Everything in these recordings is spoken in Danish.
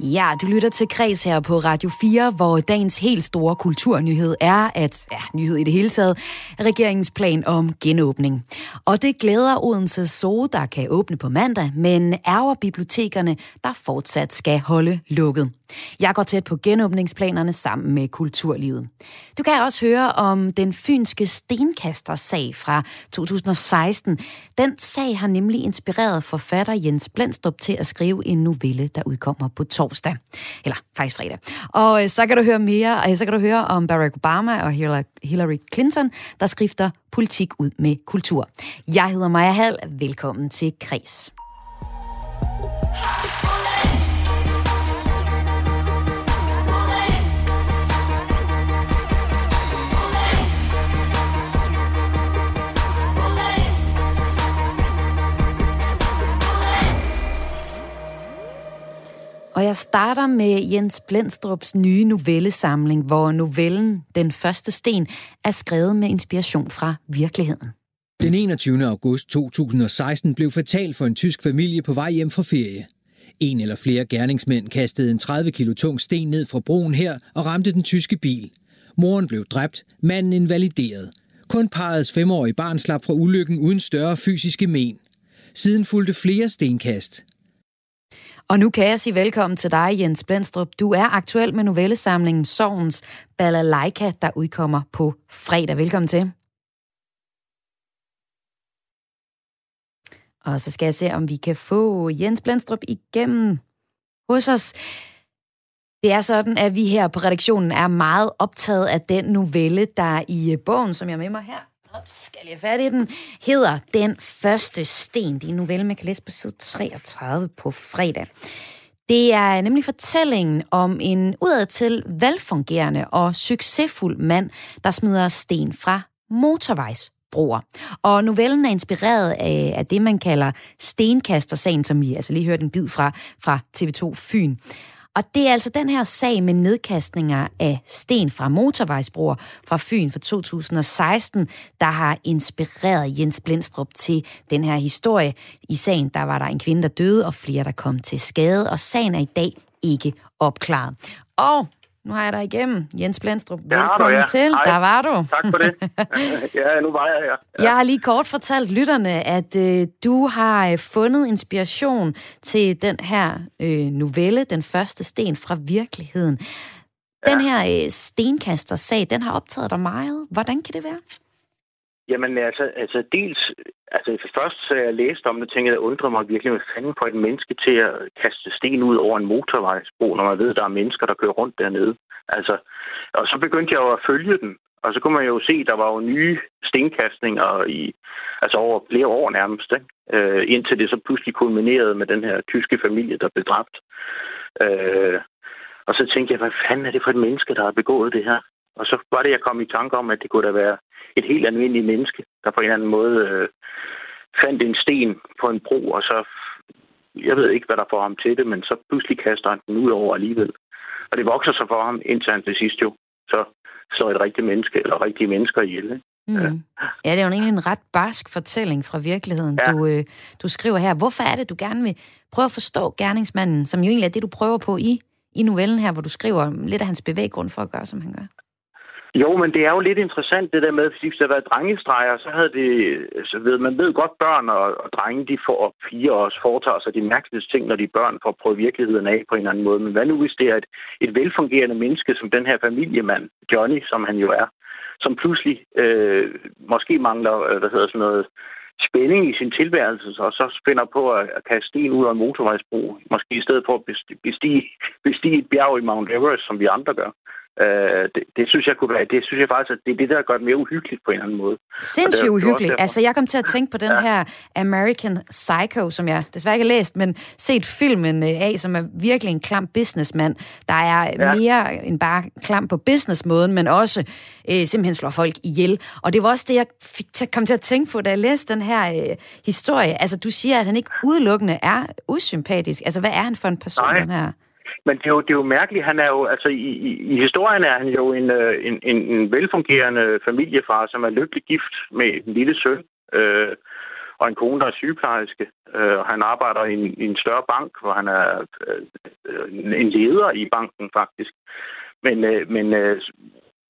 Ja, du lytter til Kreds her på Radio 4, hvor dagens helt store kulturnyhed er, at, ja, nyhed i det hele taget, regeringens plan om genåbning. Og det glæder Odense Zoo, der kan åbne på mandag, men ærger bibliotekerne, der fortsat skal holde lukket. Jeg går tæt på genåbningsplanerne sammen med kulturlivet. Du kan også høre om den fynske stenkaster-sag fra 2016. Den sag har nemlig inspireret forfatter Jens Blendstrup til at skrive en novelle, der udkommer på torsdag. Eller faktisk fredag. Og øh, så kan du høre mere, og så kan du høre om Barack Obama og Hillary Clinton, der skrifter politik ud med kultur. Jeg hedder Maja Hall. Velkommen til Kres. Og jeg starter med Jens Blendstrups nye novellesamling, hvor novellen Den første sten er skrevet med inspiration fra virkeligheden. Den 21. august 2016 blev fatal for en tysk familie på vej hjem fra ferie. En eller flere gerningsmænd kastede en 30 kilo tung sten ned fra broen her og ramte den tyske bil. Moren blev dræbt, manden invalideret. Kun parrets femårige barn slap fra ulykken uden større fysiske men. Siden fulgte flere stenkast. Og nu kan jeg sige velkommen til dig, Jens Blendstrup. Du er aktuel med novellesamlingen Sovens Balalaika, der udkommer på fredag. Velkommen til. Og så skal jeg se, om vi kan få Jens Blendstrup igennem hos os. Det er sådan, at vi her på redaktionen er meget optaget af den novelle, der i bogen, som jeg er med mig her, skal jeg fat i den, hedder Den første sten. Det er en novelle, man kan læse på side 33 på fredag. Det er nemlig fortællingen om en udadtil velfungerende og succesfuld mand, der smider sten fra motorvejsbroer. Og novellen er inspireret af, af det, man kalder stenkastersagen, som vi altså lige hørte en bid fra, fra TV2 Fyn. Og det er altså den her sag med nedkastninger af sten fra motorvejsbroer fra Fyn fra 2016, der har inspireret Jens Blindstrup til den her historie. I sagen der var der en kvinde, der døde, og flere, der kom til skade, og sagen er i dag ikke opklaret. Og nu har jeg dig igennem. Jens Blendstrup, ja, velkommen du, ja. til. Hej. Der var du. Tak for det. ja, nu var jeg her. Ja. Jeg har lige kort fortalt lytterne, at øh, du har øh, fundet inspiration til den her øh, novelle, Den første sten fra virkeligheden. Ja. Den her øh, stenkaster-sag, den har optaget dig meget. Hvordan kan det være? Jamen altså, altså dels, altså først så jeg læste om det, tænkte jeg, at undrede mig virkelig, hvad fanden på et menneske til at kaste sten ud over en motorvejsbro, når man ved, at der er mennesker, der kører rundt dernede. Altså, og så begyndte jeg jo at følge den, og så kunne man jo se, at der var jo nye stenkastninger i, altså over flere år nærmest, ikke? Øh, indtil det så pludselig kulminerede med den her tyske familie, der blev dræbt. Øh, og så tænkte jeg, hvad fanden er det for et menneske, der har begået det her? Og så var det, jeg kom i tanke om, at det kunne da være et helt almindeligt menneske, der på en eller anden måde øh, fandt en sten på en bro, og så, jeg ved ikke, hvad der får ham til det, men så pludselig kaster han den ud over alligevel. Og det vokser så for ham, indtil han til sidst jo så slår et rigtigt menneske, eller rigtige mennesker ihjel. Ikke? Mm. Ja. ja, det er jo egentlig en ret barsk fortælling fra virkeligheden, ja. du, øh, du skriver her. Hvorfor er det, du gerne vil prøve at forstå gerningsmanden, som jo egentlig er det, du prøver på i, i novellen her, hvor du skriver lidt af hans bevæggrund for at gøre, som han gør? Jo, men det er jo lidt interessant det der med, fordi hvis der var drengestreger, så havde det, så ved, man ved godt, børn og, og drenge, de får og piger også foretager sig de mærkeligste ting, når de er børn, for at prøve virkeligheden af på en eller anden måde. Men hvad nu, hvis det er et, et velfungerende menneske, som den her familiemand, Johnny, som han jo er, som pludselig øh, måske mangler, øh, hvad hedder sådan noget, spænding i sin tilværelse, og så spænder på at, at kaste sten ud af en motorvejsbro, måske i stedet for at bestige, bestige et bjerg i Mount Everest, som vi andre gør. Øh, det, det, synes jeg kunne være, det synes jeg faktisk, at det er det, der gør det mere uhyggeligt på en eller anden måde. Sindssygt uhyggeligt. Altså, jeg kom til at tænke på den ja. her American Psycho, som jeg desværre ikke har læst, men set filmen øh, af, som er virkelig en klam businessmand, der er ja. mere end bare klam på businessmåden, men også øh, simpelthen slår folk ihjel. Og det var også det, jeg fik til, kom til at tænke på, da jeg læste den her øh, historie. Altså, du siger, at han ikke udelukkende er usympatisk. Altså, hvad er han for en person, Nej. den her? Men det er, jo, det er jo mærkeligt. Han er jo, altså i, i, i historien er han jo en, øh, en, en, en velfungerende familiefar, som er lykkelig gift med en lille søn. Øh, og en kone, der er sygeplejerske. Øh, han arbejder i en, i en større bank, hvor han er øh, en leder i banken faktisk. Men, øh, men, øh,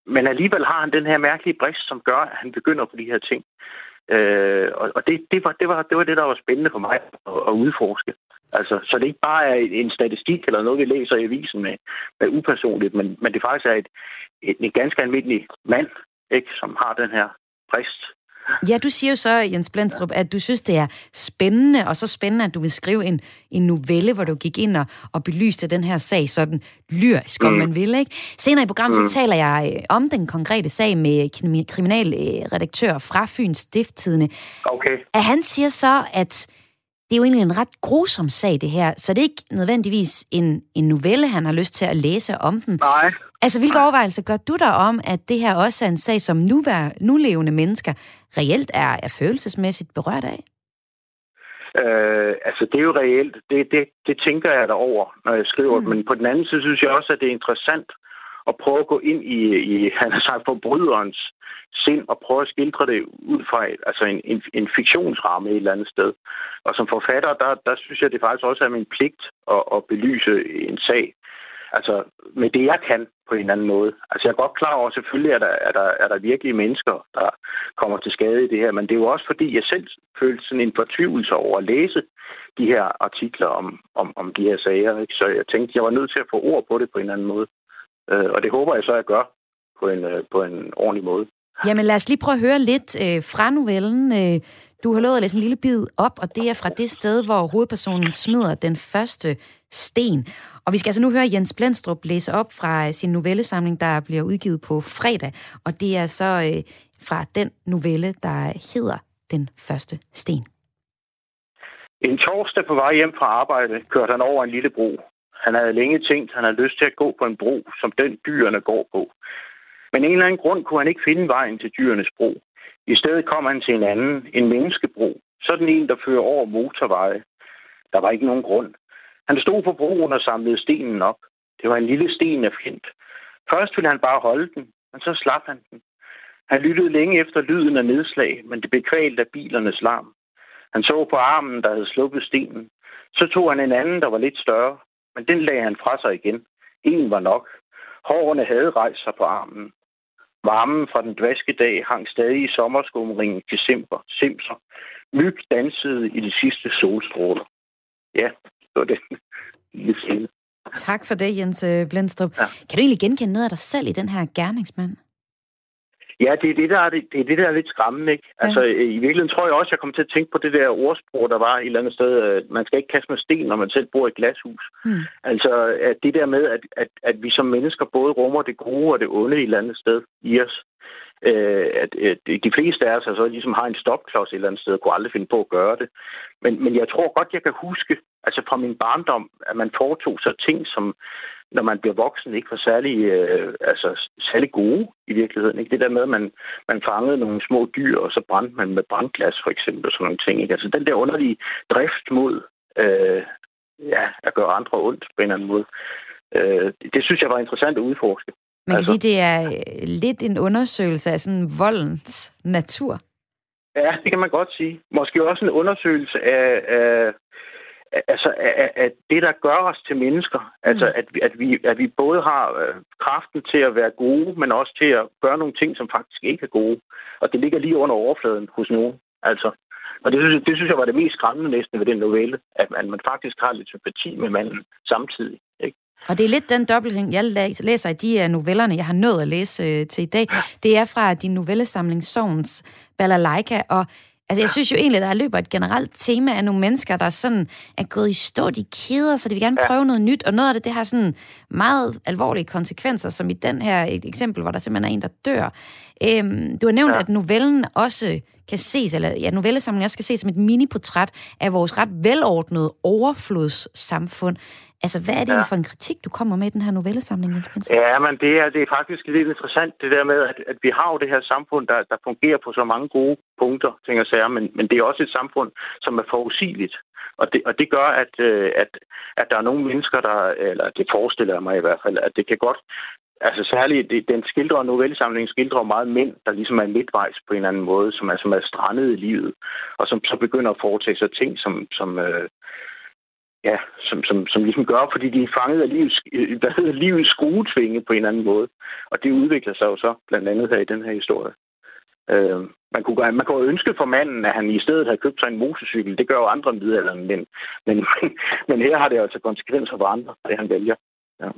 men alligevel har han den her mærkelige brist, som gør, at han begynder på de her ting. Øh, og det, det, var, det, var, det var det, der var spændende for mig at, at udforske. Altså, så det ikke bare er en statistik eller noget, vi læser i avisen med, med upersonligt, men, men det faktisk er et, et, en ganske almindelig mand, ikke, som har den her brist. Ja, du siger jo så, Jens Blendstrup, at du synes, det er spændende, og så spændende, at du vil skrive en, en novelle, hvor du gik ind og, og belyste den her sag sådan lyrisk, om mm. man vil. Ikke? Senere i programmet, mm. så taler jeg øh, om den konkrete sag med kriminalredaktør fra Fyns Stifttidene. Okay. At han siger så, at det er jo egentlig en ret grusom sag, det her, så det er ikke nødvendigvis en, en novelle, han har lyst til at læse om den. Nej. Altså, hvilke overvejelser gør du der om, at det her også er en sag, som nuvær, nulevende mennesker reelt er, er følelsesmæssigt berørt af? Øh, altså, det er jo reelt. Det, det, det tænker jeg derover, når jeg skriver. Mm. Men på den anden side synes jeg også, at det er interessant at prøve at gå ind i, i han har sagt, forbryderens sind og prøve at skildre det ud fra altså en, en, en fiktionsramme et eller andet sted. Og som forfatter, der, der synes jeg, det faktisk også er min pligt at, at belyse en sag. Altså med det, jeg kan på en eller anden måde. Altså jeg er godt klar over, selvfølgelig er der, er der, er der virkelige mennesker, der kommer til skade i det her, men det er jo også fordi, jeg selv følte sådan en fortvivlelse over at læse de her artikler om, om, om de her sager. Ikke? Så jeg tænkte, jeg var nødt til at få ord på det på en eller anden måde. Øh, og det håber jeg så, at jeg gør på en, øh, på en ordentlig måde. Jamen lad os lige prøve at høre lidt øh, fra novellen. Øh, du har lovet at læse en lille bid op, og det er fra det sted, hvor hovedpersonen smider den første sten. Og vi skal altså nu høre Jens Blendstrup læse op fra øh, sin novellesamling, der bliver udgivet på fredag. Og det er så øh, fra den novelle, der hedder Den første sten. En torsdag på vej hjem fra arbejde kørte han over en lille bro. Han havde længe tænkt, at han havde lyst til at gå på en bro, som den dyrene går på. Men en eller anden grund kunne han ikke finde vejen til dyrenes bro. I stedet kom han til en anden, en menneskebro. Sådan en, der fører over motorveje. Der var ikke nogen grund. Han stod på broen og samlede stenen op. Det var en lille sten af flint. Først ville han bare holde den, men så slap han den. Han lyttede længe efter lyden af nedslag, men det bekvalt af bilernes larm. Han så på armen, der havde sluppet stenen. Så tog han en anden, der var lidt større, men den lagde han fra sig igen. En var nok. Hårene havde rejst sig på armen. Varmen fra den dvaske dag hang stadig i sommerskumringen til simper, simser. Myg dansede i de sidste solstråler. Ja, det var det. Tak for det, Jens øh, Blendstrup. Ja. Kan du egentlig genkende noget af dig selv i den her gerningsmand? Ja, det er det, der er, det, det er, det, der er lidt skræmmende. Ikke? Ja. Altså, i virkeligheden tror jeg også, jeg kommer til at tænke på det der ordsprog, der var et eller andet sted. Man skal ikke kaste med sten, når man selv bor i et glashus. Mm. Altså, at det der med, at, at, at vi som mennesker både rummer det gode og det onde et eller andet sted i os. Øh, at, at de fleste af os altså, ligesom har en stopklods et eller andet sted, og kunne aldrig finde på at gøre det. Men, men jeg tror godt, jeg kan huske, altså fra min barndom, at man foretog så ting, som når man bliver voksen, ikke var særlig, øh, altså, særlig gode i virkeligheden. Ikke? Det der med, at man, man fangede nogle små dyr, og så brændte man med brandglas for eksempel, og sådan nogle ting. Ikke? Altså den der underlige drift mod øh, ja, at gøre andre ondt på en eller anden måde, øh, det synes jeg var interessant at udforske. Man kan altså, sige, det er øh, lidt en undersøgelse af sådan voldens natur. Ja, det kan man godt sige. Måske også en undersøgelse af, af altså, at, at det, der gør os til mennesker, mm. altså at, at, vi, at vi både har øh, kraften til at være gode, men også til at gøre nogle ting, som faktisk ikke er gode. Og det ligger lige under overfladen hos nogen. Altså, og det synes, det synes jeg var det mest skræmmende næsten ved den novelle, at man, man faktisk har lidt sympati med manden samtidig. Ikke? Og det er lidt den dobbeltring, jeg læser i de øh, novellerne, jeg har nået at læse øh, til i dag. Det er fra din novellesamling Sovens Balalaika, og Altså, jeg synes jo egentlig, der løber et generelt tema af nogle mennesker, der sådan er gået i stå, de keder, så de vil gerne prøve noget nyt, og noget af det, det har sådan meget alvorlige konsekvenser, som i den her et eksempel, hvor der simpelthen er en, der dør. Øhm, du har nævnt, ja. at novellen også kan ses, eller ja, novellesamlingen også kan ses som et miniportræt af vores ret velordnede overflodssamfund. Altså, hvad er det ja. for en kritik, du kommer med i den her novellesamling, Jens Ja, men det er, det er faktisk lidt interessant, det der med, at, at vi har jo det her samfund, der, der fungerer på så mange gode punkter, tænker jeg men, men det er også et samfund, som er forudsigeligt. Og det, og det gør, at, øh, at, at der er nogle mennesker, der, eller det forestiller jeg mig i hvert fald, at det kan godt altså særligt, det, den skildrer, novellesamlingen skildrer meget mænd, der ligesom er midtvejs på en eller anden måde, som er, som er strandet i livet, og som så begynder at foretage sig ting, som, som øh, ja, som, som, som ligesom gør, fordi de er fanget af livets, øh, hvad hedder, livets skruetvinge på en eller anden måde. Og det udvikler sig jo så blandt andet her i den her historie. Øh, man, kunne, man kunne ønske for manden, at han i stedet havde købt sig en motorcykel. Det gør jo andre middelalderen, men, men, men, men her har det altså konsekvenser for andre, det han vælger. Ja.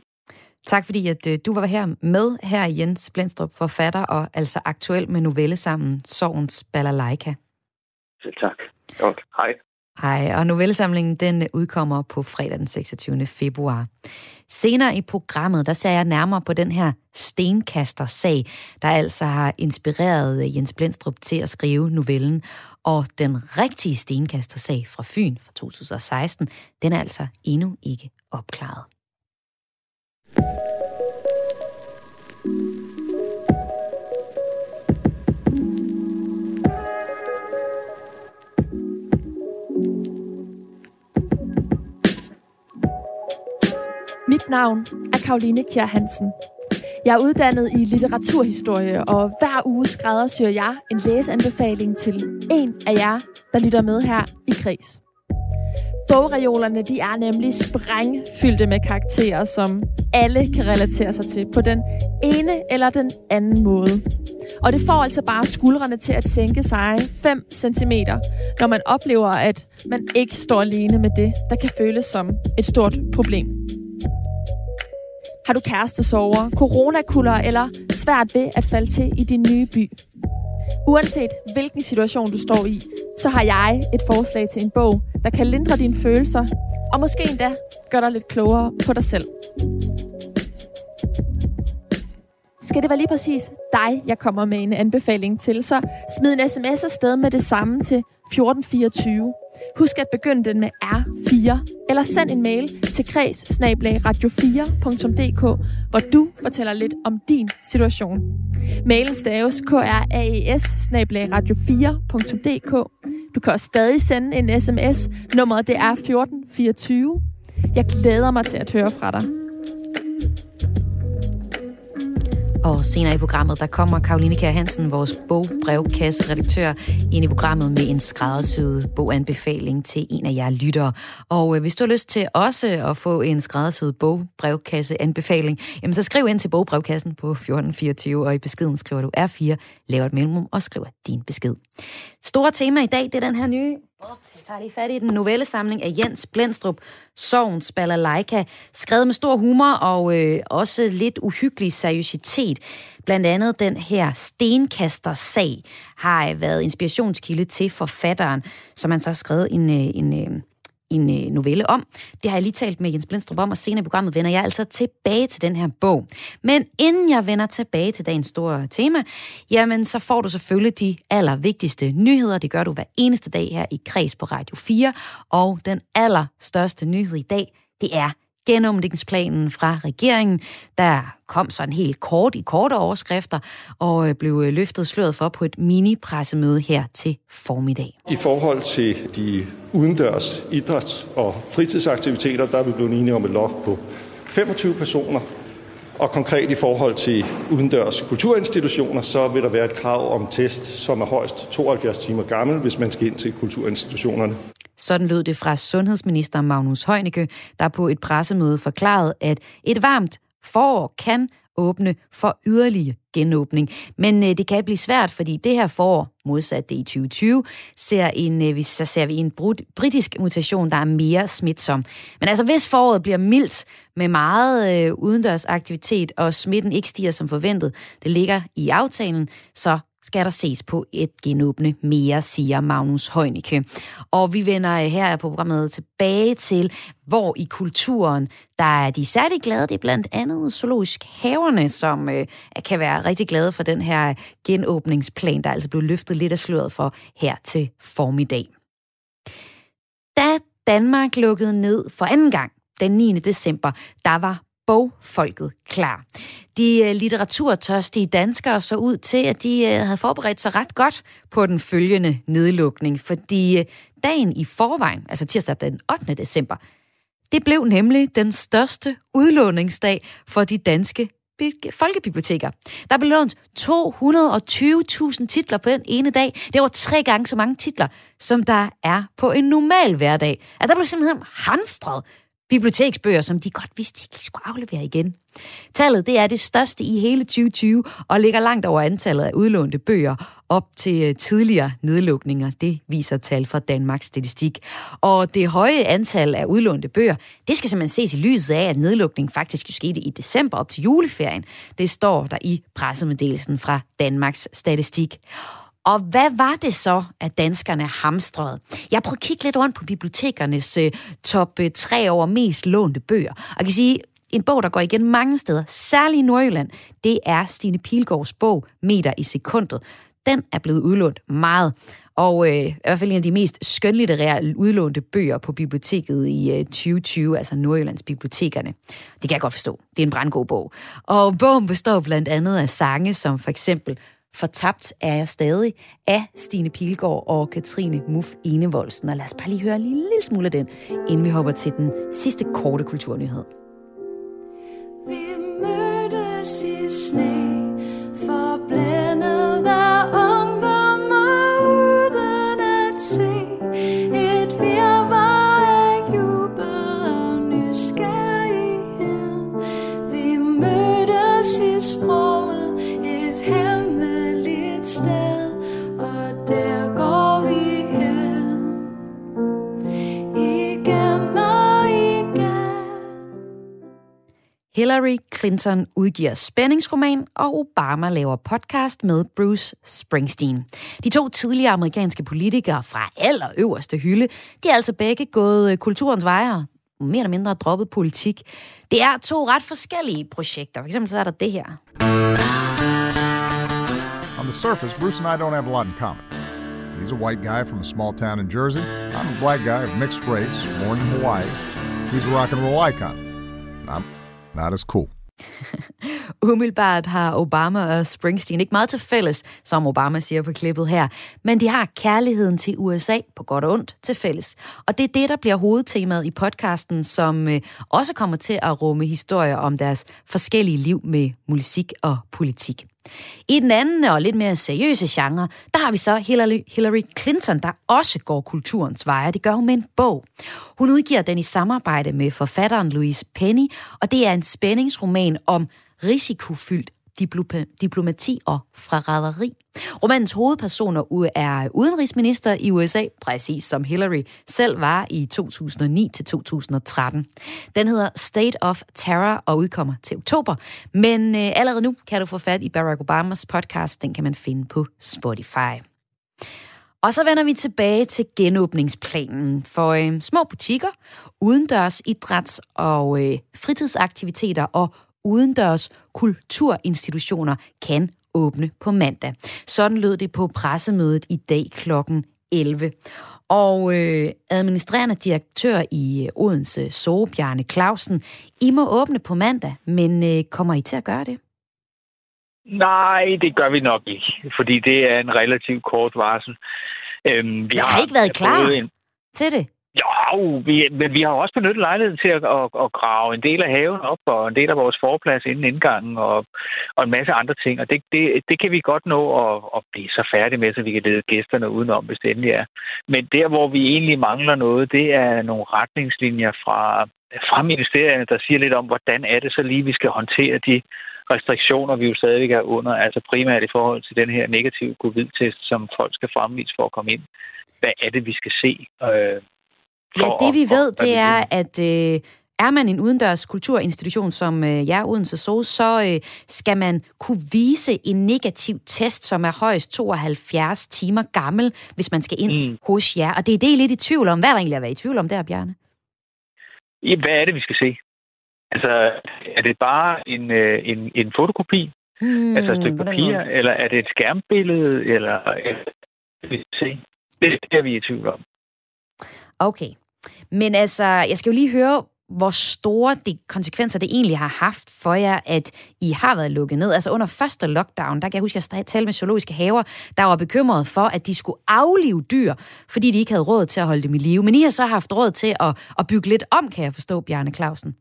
Tak fordi, at øh, du var her med her, Jens Blendstrup, forfatter og altså aktuel med novelle sammen, Sovens Balalaika. Selv tak. Godt. Hej. Hej, og novellesamlingen den udkommer på fredag den 26. februar. Senere i programmet, der ser jeg nærmere på den her stenkaster-sag, der altså har inspireret Jens Blendstrup til at skrive novellen. Og den rigtige stenkaster-sag fra Fyn fra 2016, den er altså endnu ikke opklaret. Mit navn er Karoline Kjær Hansen. Jeg er uddannet i litteraturhistorie, og hver uge skræddersyr jeg en læseanbefaling til en af jer, der lytter med her i Kris. Bogreolerne de er nemlig sprængfyldte med karakterer, som alle kan relatere sig til på den ene eller den anden måde. Og det får altså bare skuldrene til at sænke sig 5 cm, når man oplever, at man ikke står alene med det, der kan føles som et stort problem. Har du kærestesover, coronakuller eller svært ved at falde til i din nye by? Uanset hvilken situation du står i, så har jeg et forslag til en bog, der kan lindre dine følelser, og måske endda gøre dig lidt klogere på dig selv. Skal det være lige præcis dig, jeg kommer med en anbefaling til, så smid en sms afsted med det samme til 1424. Husk at begynde den med R4, eller send en mail til kreds radio4.dk, hvor du fortæller lidt om din situation. Mailen staves kraes radio4.dk. Du kan også stadig sende en sms. Nummeret det er 1424. Jeg glæder mig til at høre fra dig. Og senere i programmet, der kommer Karoline Kjær Hansen, vores bogbrevkasseredaktør, ind i programmet med en skræddersyet boganbefaling til en af jer lyttere. Og øh, hvis du har lyst til også at få en skræddersyet bogbrevkasseanbefaling, jamen så skriv ind til bogbrevkassen på 1424, og i beskeden skriver du R4, laver et mellemrum og skriver din besked. Store tema i dag, det er den her nye Ups, jeg tager lige fat i den. Novellesamling af Jens Blendstrup, Sovens Balalaika, skrevet med stor humor og øh, også lidt uhyggelig seriøsitet. Blandt andet den her stenkaster-sag har øh, været inspirationskilde til forfatteren, som han så har skrevet en, øh, en, en, en øh, novelle om. Det har jeg lige talt med Jens Blindstrup om, og senere i programmet vender jeg altså tilbage til den her bog. Men inden jeg vender tilbage til dagens store tema, jamen så får du selvfølgelig de allervigtigste nyheder. Det gør du hver eneste dag her i Kreds på Radio 4. Og den allerstørste nyhed i dag, det er genåbningsplanen fra regeringen. Der kom sådan helt kort i korte overskrifter og øh, blev øh, løftet sløret for på et mini-pressemøde her til formiddag. I forhold til de udendørs idræts- og fritidsaktiviteter, der er vi blevet enige om et loft på 25 personer. Og konkret i forhold til udendørs kulturinstitutioner, så vil der være et krav om test, som er højst 72 timer gammel, hvis man skal ind til kulturinstitutionerne. Sådan lød det fra sundhedsminister Magnus Heunicke, der på et pressemøde forklarede, at et varmt forår kan åbne for yderligere genåbning. Men øh, det kan blive svært, fordi det her forår, modsat det i 2020, ser, en, øh, så ser vi en brud, britisk mutation, der er mere smitsom. Men altså, hvis foråret bliver mildt med meget øh, udendørs aktivitet, og smitten ikke stiger som forventet, det ligger i aftalen, så skal der ses på et genåbne mere, siger Magnus Heunicke. Og vi vender øh, her på programmet tilbage til, hvor i kulturen, der er de særlig glade. Det er blandt andet zoologisk haverne, som øh, kan være rigtig glade for den her genåbningsplan, der altså blev løftet lidt af sløret for her til formiddag. Da Danmark lukkede ned for anden gang den 9. december, der var bogfolket klar. De øh, litteraturtørstige danskere så ud til, at de øh, havde forberedt sig ret godt på den følgende nedlukning, fordi øh, dagen i forvejen, altså tirsdag den 8. december, det blev nemlig den største udlåningsdag for de danske folkebiblioteker. Der blev lånt 220.000 titler på den ene dag. Det var tre gange så mange titler, som der er på en normal hverdag. At der blev simpelthen hamstret biblioteksbøger, som de godt vidste, de ikke skulle aflevere igen. Tallet det er det største i hele 2020 og ligger langt over antallet af udlånte bøger op til øh, tidligere nedlukninger. Det viser tal fra Danmarks Statistik. Og det høje antal af udlånte bøger, det skal simpelthen ses i lyset af, at nedlukningen faktisk skete i december op til juleferien. Det står der i pressemeddelelsen fra Danmarks Statistik. Og hvad var det så, at danskerne hamstrede? Jeg prøver at kigge lidt rundt på bibliotekernes uh, top øh, 3 over mest lånte bøger. Og jeg kan sige, en bog, der går igen mange steder, særligt i Nordjylland, det er Stine Pilgaards bog Meter i sekundet. Den er blevet udlånt meget, og øh, i hvert fald en af de mest skønlitterære udlånte bøger på biblioteket i øh, 2020, altså Nordjyllands bibliotekerne. Det kan jeg godt forstå. Det er en brandgod bog. Og bogen består blandt andet af sange som for eksempel Fortabt er jeg stadig af Stine Pilgaard og Katrine Muff Enevoldsen. Og lad os bare lige høre en lille, lille smule af den, inden vi hopper til den sidste korte kulturnyhed. Vi mødtes i sne Hillary Clinton udgiver spændingsroman, og Obama laver podcast med Bruce Springsteen. De to tidligere amerikanske politikere fra allerøverste hylde, de er altså begge gået øh, kulturens vejer, mere eller mindre droppet politik. Det er to ret forskellige projekter. For eksempel så er der det her. On the surface, Bruce and I don't have a lot in common. He's a white guy from a small town in Jersey. I'm a black guy of mixed race, born in Hawaii. He's a rock and roll icon. I'm Not as cool. Umiddelbart har Obama og Springsteen ikke meget til fælles, som Obama siger på klippet her, men de har kærligheden til USA på godt og ondt til fælles. Og det er det, der bliver hovedtemaet i podcasten, som øh, også kommer til at rumme historier om deres forskellige liv med musik og politik. I den anden og lidt mere seriøse genre, der har vi så Hillary, Hillary Clinton, der også går kulturens veje. Det gør hun med en bog. Hun udgiver den i samarbejde med forfatteren Louise Penny, og det er en spændingsroman om risikofyldt diplomati og forræderi. Romanens hovedpersoner er udenrigsminister i USA, præcis som Hillary selv var i 2009-2013. Den hedder State of Terror og udkommer til oktober. Men øh, allerede nu kan du få fat i Barack Obamas podcast. Den kan man finde på Spotify. Og så vender vi tilbage til genåbningsplanen for øh, små butikker, udendørs idræts- og øh, fritidsaktiviteter og udendørs kulturinstitutioner kan åbne på mandag. Sådan lød det på pressemødet i dag kl. 11. Og øh, administrerende direktør i øh, Odense, Sove Bjarne Clausen, I må åbne på mandag, men øh, kommer I til at gøre det? Nej, det gør vi nok ikke, fordi det er en relativt kort varsel. Øhm, vi Jeg har, har ikke været klar en... til det. Jo, vi, men vi har også benyttet lejligheden til at, at, at grave en del af haven op, og en del af vores forplads inden indgangen, og, og en masse andre ting. Og det, det, det kan vi godt nå at, at blive så færdige med, så vi kan lede gæsterne udenom, hvis det endelig er. Men der, hvor vi egentlig mangler noget, det er nogle retningslinjer fra, fra ministerierne, der siger lidt om, hvordan er det så lige, vi skal håndtere de restriktioner, vi jo stadig er under, altså primært i forhold til den her negative covid-test, som folk skal fremvise for at komme ind. Hvad er det, vi skal se? Øh, Ja, det vi ved, det er, at øh, er man en udendørs kulturinstitution som øh, jer, Odense SO, så øh, skal man kunne vise en negativ test, som er højst 72 timer gammel, hvis man skal ind mm. hos jer. Og det er det, I er lidt i tvivl om. Hvad er der egentlig at være i tvivl om der, Bjarne? Ja, hvad er det, vi skal se? Altså, er det bare en, øh, en, en fotokopi? Hmm, altså et stykke papir? Eller er det et skærmbillede? Eller, eller det er det, vi er i tvivl om. Okay. Men altså, jeg skal jo lige høre, hvor store de konsekvenser det egentlig har haft for jer, at I har været lukket ned. Altså under første lockdown, der kan jeg huske, at jeg talte med zoologiske haver, der var bekymret for, at de skulle aflive dyr, fordi de ikke havde råd til at holde dem i live. Men I har så haft råd til at, at bygge lidt om, kan jeg forstå, Bjarne Clausen.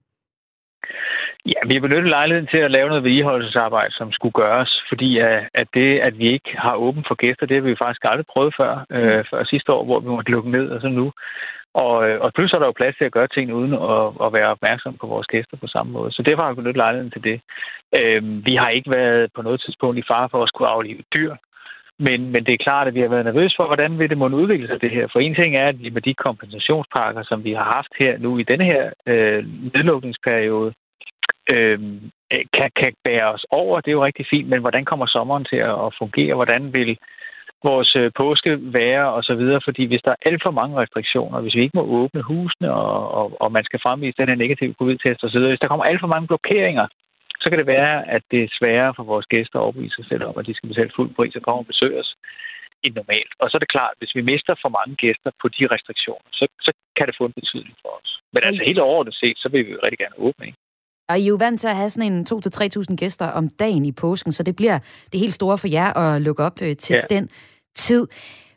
Ja, vi har benyttet lejligheden til at lave noget vedligeholdelsesarbejde, som skulle gøres, fordi at det, at vi ikke har åbent for gæster, det har vi faktisk aldrig prøvet før, øh, før sidste år, hvor vi måtte lukke ned, og så nu. Og, øh, og pludselig er der jo plads til at gøre ting uden at, at være opmærksom på vores gæster på samme måde. Så derfor har vi benyttet lejligheden til det. Øh, vi har ikke været på noget tidspunkt i fare for at skulle aflive dyr. Men, men det er klart, at vi har været nervøse for, hvordan vil det måtte udvikle sig det her. For en ting er, at med de kompensationspakker, som vi har haft her nu i denne her øh, nedlukningsperiode, øh, kan, kan bære os over. Det er jo rigtig fint, men hvordan kommer sommeren til at fungere? Hvordan vil vores øh, påske være og så videre, fordi hvis der er alt for mange restriktioner, hvis vi ikke må åbne husene, og, og, og man skal fremvise den her negative covid-test osv., hvis der kommer alt for mange blokeringer, så kan det være, at det er sværere for vores gæster at overbevise sig selv om, at de skal betale fuld pris og komme og besøge os end normalt. Og så er det klart, at hvis vi mister for mange gæster på de restriktioner, så, så kan det få en betydning for os. Men altså helt overordnet set, så vil vi jo rigtig gerne åbne. Ikke? Og I er jo vant til at have sådan en 2-3.000 gæster om dagen i påsken, så det bliver det helt store for jer at lukke op øh, til ja. den tid.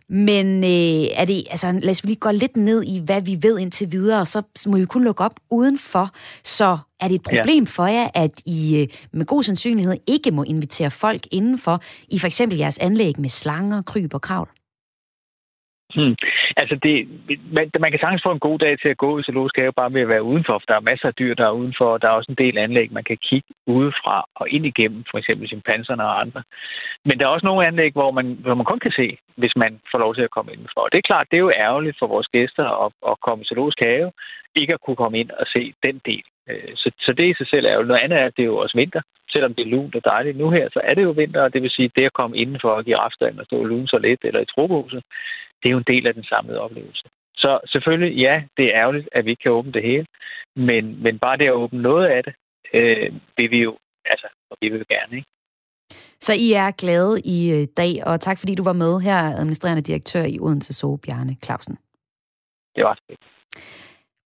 Men øh, er det, altså, lad os lige gå lidt ned i, hvad vi ved indtil videre, så må I kun lukke op udenfor. Så er det et problem ja. for jer, at I øh, med god sandsynlighed ikke må invitere folk indenfor, i for eksempel jeres anlæg med slanger, kryb og kravl? Hmm. Altså, det, man, man kan sagtens få en god dag til at gå i zoologisk have bare med at være udenfor, for der er masser af dyr, der er udenfor, og der er også en del anlæg, man kan kigge udefra og ind igennem, for eksempel chimpanserne og andre. Men der er også nogle anlæg, hvor man, hvor man kun kan se, hvis man får lov til at komme indenfor. Og det er klart, det er jo ærgerligt for vores gæster at, at komme i zoologisk have, ikke at kunne komme ind og se den del. Øh, så, så det i sig selv er jo noget andet, at det er jo også vinter. Selvom det er lunt og dejligt nu her, så er det jo vinter, og det vil sige, at det at komme indenfor og give afstand og stå og lune så lidt eller i tropehuset, det er jo en del af den samlede oplevelse. Så selvfølgelig, ja, det er ærgerligt, at vi ikke kan åbne det hele, men, men bare det at åbne noget af det, øh, vil vi jo, altså, vi vil gerne, ikke? Så I er glade i øh, dag, og tak fordi du var med her, administrerende direktør i Odense Zoo, Bjarne Clausen. Det var det.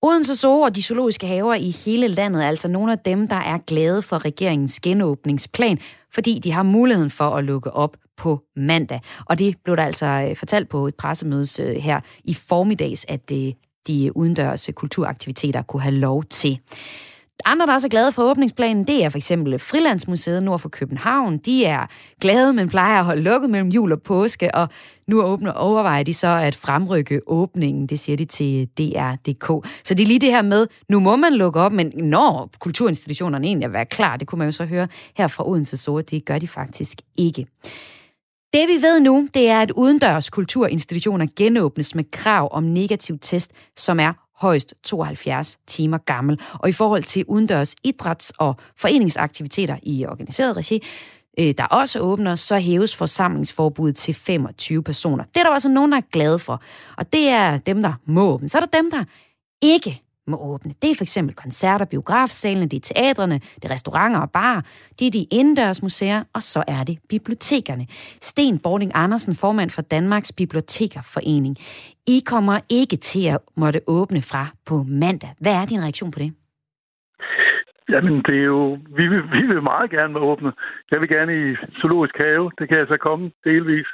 Odense Zoo og de zoologiske haver i hele landet er altså nogle af dem, der er glade for regeringens genåbningsplan, fordi de har muligheden for at lukke op på mandag. Og det blev der altså øh, fortalt på et pressemøde øh, her i formiddags, at øh, de udendørs kulturaktiviteter kunne have lov til. Andre, der er glade for åbningsplanen, det er for eksempel Frilandsmuseet nord for København. De er glade, men plejer at holde lukket mellem jul og påske, og nu åbner overvejer de så at fremrykke åbningen, det siger de til DR.dk. Så det er lige det her med, nu må man lukke op, men når kulturinstitutionerne egentlig er klar, det kunne man jo så høre her fra Odense Sore, det gør de faktisk ikke. Det vi ved nu, det er, at udendørs kulturinstitutioner genåbnes med krav om negativ test, som er højst 72 timer gammel. Og i forhold til udendørs idræts- og foreningsaktiviteter i organiseret regi, øh, der også åbner, så hæves forsamlingsforbuddet til 25 personer. Det er der altså nogen, der er glade for. Og det er dem, der må åbne. Så er der dem, der ikke må åbne. Det er for eksempel koncerter, biografsalene, det er teatrene, det er restauranter og bar, det er de indendørs museer, og så er det bibliotekerne. Sten Bording Andersen, formand for Danmarks Bibliotekerforening. I kommer ikke til at måtte åbne fra på mandag. Hvad er din reaktion på det? Jamen, det er jo... Vi vil, vi vil meget gerne åbne. Jeg vil gerne i zoologisk have. Det kan jeg så komme delvis.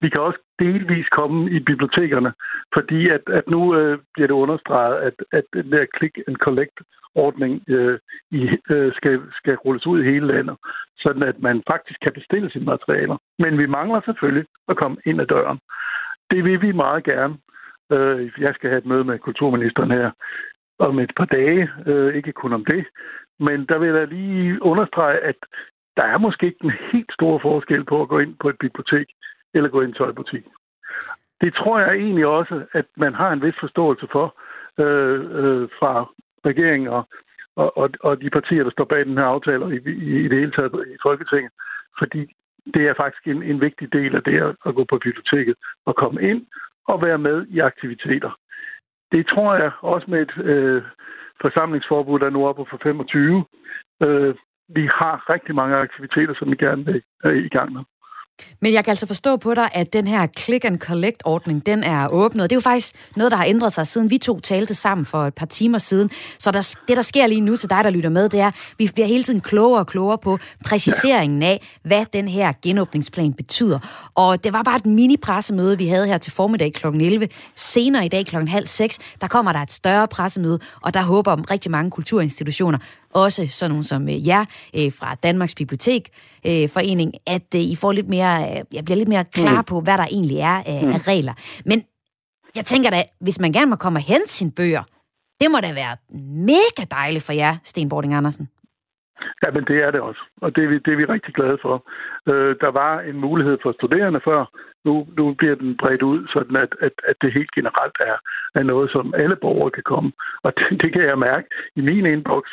Vi kan også delvis komme i bibliotekerne, fordi at, at nu øh, bliver det understreget, at, at den der click and collect ordning øh, i, øh, skal, skal rulles ud i hele landet, sådan at man faktisk kan bestille sine materialer. Men vi mangler selvfølgelig at komme ind ad døren. Det vil vi meget gerne. Øh, jeg skal have et møde med kulturministeren her om et par dage, øh, ikke kun om det, men der vil jeg lige understrege, at der er måske ikke en helt stor forskel på at gå ind på et bibliotek eller gå i en tøjbutik. Det tror jeg egentlig også, at man har en vis forståelse for øh, øh, fra regeringen og, og, og, de partier, der står bag den her aftale i, i, i det hele taget i Folketinget. Fordi det er faktisk en, en vigtig del af det at, gå på biblioteket og komme ind og være med i aktiviteter. Det tror jeg også med et øh, forsamlingsforbud, der er nu oppe for 25. Øh, vi har rigtig mange aktiviteter, som vi gerne vil øh, i gang med. Men jeg kan altså forstå på dig, at den her click and collect ordning, den er åbnet. Det er jo faktisk noget, der har ændret sig, siden vi to talte sammen for et par timer siden. Så der, det, der sker lige nu til dig, der lytter med, det er, at vi bliver hele tiden klogere og klogere på præciseringen af, hvad den her genåbningsplan betyder. Og det var bare et mini-pressemøde, vi havde her til formiddag kl. 11. Senere i dag kl. halv 6, der kommer der et større pressemøde, og der håber om rigtig mange kulturinstitutioner også sådan nogle som øh, jer øh, fra Danmarks Bibliotek øh, Forening, at I får lidt mere, jeg bliver lidt mere klar mm. på, hvad der egentlig er af, mm. af regler. Men jeg tænker da, hvis man gerne må komme og hente sine bøger, det må da være mega dejligt for jer, Sten Bording Andersen. Ja, men det er det også, og det er vi, det er vi rigtig glade for. Øh, der var en mulighed for studerende før, nu, nu bliver den bredt ud, sådan at, at, at det helt generelt er, er noget, som alle borgere kan komme. Og det, det kan jeg mærke i min inbox.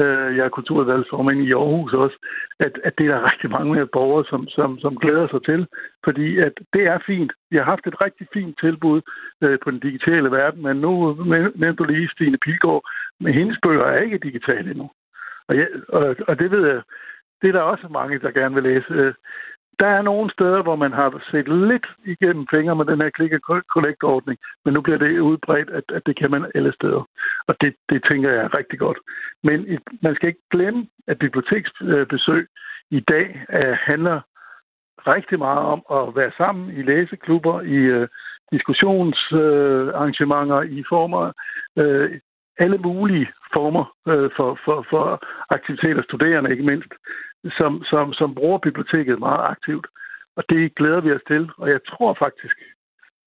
Øh, jeg er kulturudvalgsformand i Aarhus også, at, at det er der rigtig mange borgere, som, som, som glæder sig til. Fordi at det er fint. Vi har haft et rigtig fint tilbud øh, på den digitale verden, men nu nævnte du lige Stine Pilgaard, men hendes bøger er ikke digitale endnu. Og, ja, og, og det ved jeg, det er der også mange, der gerne vil læse. Øh, der er nogle steder, hvor man har set lidt igennem fingre med den her click collect ordning men nu bliver det udbredt, at, at det kan man alle steder. Og det, det tænker jeg er rigtig godt. Men man skal ikke glemme, at biblioteksbesøg øh, i dag uh, handler rigtig meget om at være sammen i læseklubber, i uh, diskussionsarrangementer, uh, i former, uh, alle mulige former uh, for, for, for aktiviteter, studerende ikke mindst som, som, som bruger biblioteket meget aktivt. Og det glæder vi os til, og jeg tror faktisk,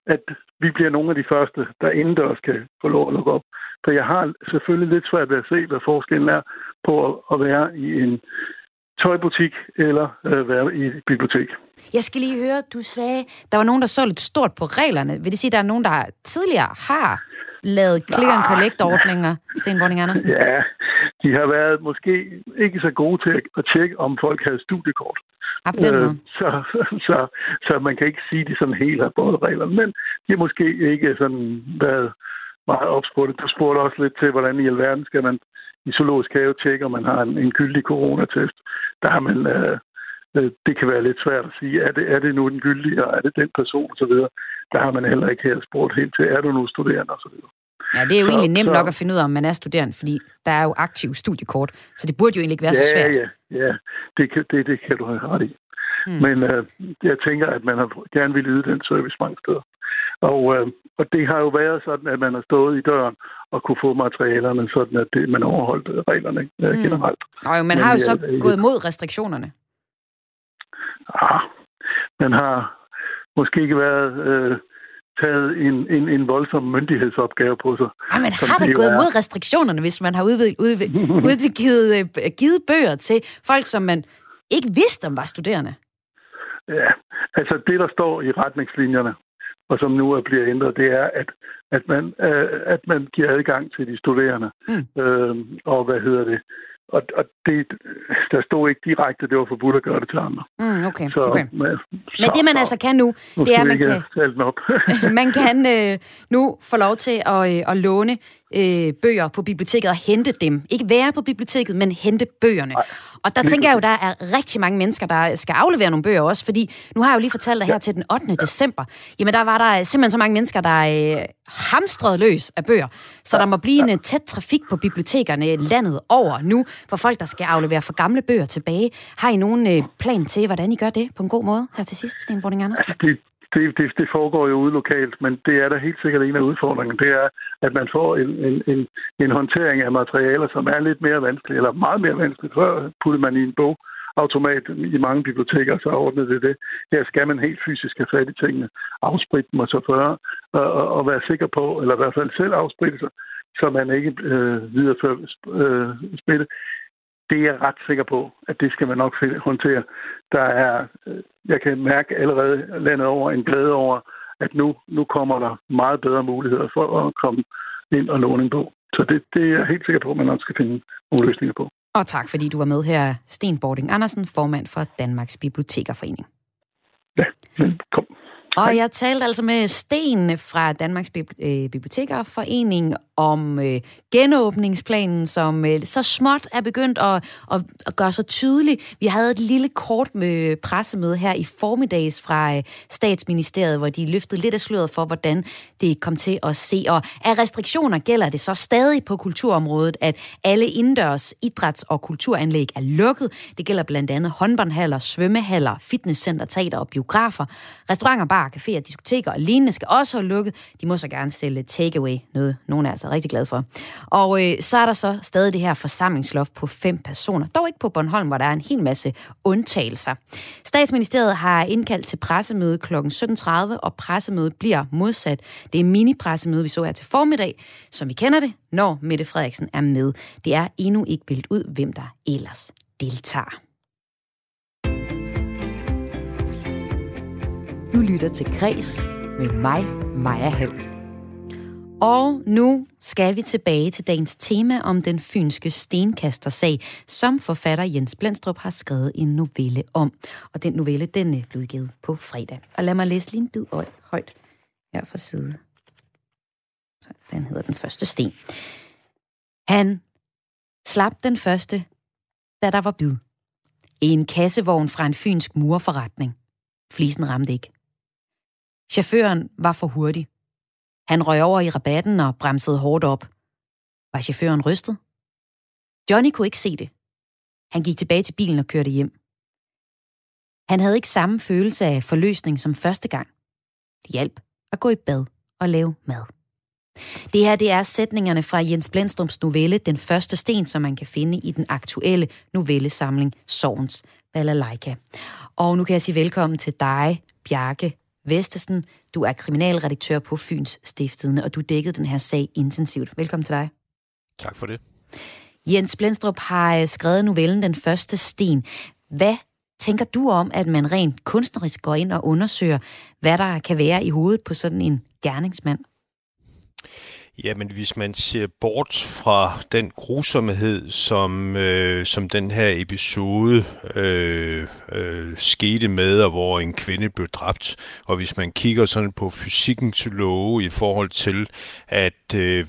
at vi bliver nogle af de første, der indendørs kan få lov at lukke op. For jeg har selvfølgelig lidt svært ved at se, hvad forskellen er på at være i en tøjbutik eller øh, være i et bibliotek. Jeg skal lige høre, du sagde, der var nogen, der så lidt stort på reglerne. Vil det sige, at der er nogen, der tidligere har lavet click and collect ordninger, Sten Bonning Andersen? Ja, de har været måske ikke så gode til at tjekke, om folk havde studiekort. Øh, så, så, så man kan ikke sige, at de sådan helt har både reglerne, men de har måske ikke sådan været meget ops på det. Du spurgte også lidt til, hvordan i alverden skal man i zoologisk have tjekke, om man har en, en gyldig coronatest. Der har man, øh, øh, det kan være lidt svært at sige, er det, er det nu den gyldige, og er det den person osv. Der har man heller ikke her spurgt helt til, er du nu studerende osv. Ja, det er jo så, egentlig nemt så, nok at finde ud af, om man er studerende, fordi der er jo aktiv studiekort, så det burde jo egentlig ikke være ja, så svært. Ja, ja, det kan, det, det kan du have ret i. Hmm. Men øh, jeg tænker, at man har gerne vil yde den service mange steder. Og, øh, og det har jo været sådan, at man har stået i døren og kunne få materialerne, sådan at det, man overholdt reglerne øh, hmm. generelt. Og jo, man Men har jo så jeg, gået mod restriktionerne. Ah, man har måske ikke været... Øh, taget en, en, en voldsom myndighedsopgave på sig. Ja, men har det gået er. mod restriktionerne, hvis man har udvidet, udvidet, udgivet øh, givet bøger til folk, som man ikke vidste, om var studerende? Ja, altså det, der står i retningslinjerne, og som nu er bliver ændret, det er, at, at, man, øh, at man giver adgang til de studerende. Mm. Øh, og hvad hedder det? Og, og det, der stod ikke direkte, det var forbudt at gøre det til andre. Mm, okay, så, okay. Men, så, Men det, man så, altså kan nu, det er, at man kan, man kan øh, nu få lov til at, øh, at låne øh, bøger på biblioteket og hente dem. Ikke være på biblioteket, men hente bøgerne. Nej. Og der tænker jeg jo, der er rigtig mange mennesker, der skal aflevere nogle bøger også, fordi nu har jeg jo lige fortalt dig her til den 8. Ja. december, jamen der var der simpelthen så mange mennesker, der øh, hamstrede løs af bøger. Så der må blive en ja. tæt trafik på bibliotekerne landet over nu, for folk, der skal aflevere for gamle bøger tilbage. Har I nogen øh, plan til, hvordan I gør det på en god måde her til sidst, Sten Bording Andersen? Det, det, det, det foregår jo ude lokalt, men det er da helt sikkert en af udfordringerne. Det er, at man får en, en, en, en håndtering af materialer, som er lidt mere vanskelig, eller meget mere vanskelig. Før puttede man i en bog, automat i mange biblioteker, så ordnede det det. Her skal man helt fysisk have fat i tingene, afspritte dem og så føre, og, og, og være sikker på, eller i hvert fald selv afspritte sig, så man ikke øh, viderefører øh, smitte det er jeg ret sikker på, at det skal man nok håndtere. Der er, øh, jeg kan mærke allerede landet over en glæde over, at nu, nu kommer der meget bedre muligheder for at komme ind og låne en bog. Så det, det er jeg helt sikker på, at man nok skal finde nogle løsninger på. Og tak, fordi du var med her, Sten Bording Andersen, formand for Danmarks Bibliotekerforening. Ja, kom. Og jeg talte altså med Sten fra Danmarks øh, Bibliotekerforening om øh, genåbningsplanen, som øh, så småt er begyndt at, at, at gøre sig tydelig. Vi havde et lille kort med pressemøde her i formiddags fra øh, statsministeriet, hvor de løftede lidt af sløret for, hvordan det kom til at se. Og af restriktioner gælder det så stadig på kulturområdet, at alle indendørs idræts- og kulturanlæg er lukket. Det gælder blandt andet håndboldhaller, svømmehaller, fitnesscenter, teater og biografer. Restauranter, bar, caféer, diskoteker og lignende skal også have lukket. De må så gerne sælge takeaway, noget nogen er altså rigtig glad for. Og øh, så er der så stadig det her forsamlingsloft på fem personer. Dog ikke på Bornholm, hvor der er en hel masse undtagelser. Statsministeriet har indkaldt til pressemøde kl. 17.30, og pressemødet bliver modsat. Det er mini-pressemøde, vi så her til formiddag, som vi kender det, når Mette Frederiksen er med. Det er endnu ikke bildt ud, hvem der ellers deltager. Du lytter til Græs med mig, Maja Hall. Og nu skal vi tilbage til dagens tema om den fynske stenkastersag, som forfatter Jens Blendstrup har skrevet en novelle om. Og den novelle, den øh, blev udgivet på fredag. Og lad mig læse lige en bid højt her fra side. Så den hedder Den første sten. Han slap den første, da der var bid. En kassevogn fra en fynsk murforretning. Flisen ramte ikke. Chaufføren var for hurtig. Han røg over i rabatten og bremsede hårdt op. Var chaufføren rystet? Johnny kunne ikke se det. Han gik tilbage til bilen og kørte hjem. Han havde ikke samme følelse af forløsning som første gang. Det hjalp at gå i bad og lave mad. Det her det er sætningerne fra Jens Blendstrums novelle Den første sten, som man kan finde i den aktuelle novellesamling Sovens Balalaika. Og nu kan jeg sige velkommen til dig, Bjarke Vestesen. Du er kriminalredaktør på Fyns Stiftende, og du dækkede den her sag intensivt. Velkommen til dig. Tak for det. Jens Blendstrup har øh, skrevet novellen Den første sten. Hvad tænker du om, at man rent kunstnerisk går ind og undersøger, hvad der kan være i hovedet på sådan en gerningsmand? Jamen, hvis man ser bort fra den grusomhed, som, øh, som den her episode øh, øh, skete med, og hvor en kvinde blev dræbt, og hvis man kigger sådan på fysikkens love i forhold til, at øh,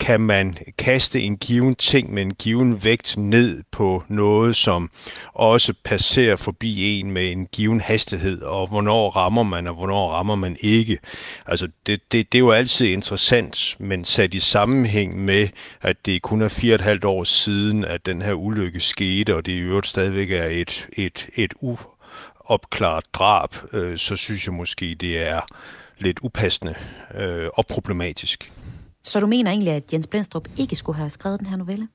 kan man kaste en given ting med en given vægt ned på noget, som også passerer forbi en med en given hastighed, og hvornår rammer man, og hvornår rammer man ikke. Altså, det, det, det er jo altid interessant, men sat i sammenhæng med, at det kun er fire og et halvt år siden, at den her ulykke skete, og det i øvrigt stadigvæk er et, et, et uopklaret drab, øh, så synes jeg måske, det er lidt upassende øh, og problematisk. Så du mener egentlig, at Jens Blendstrup ikke skulle have skrevet den her novelle?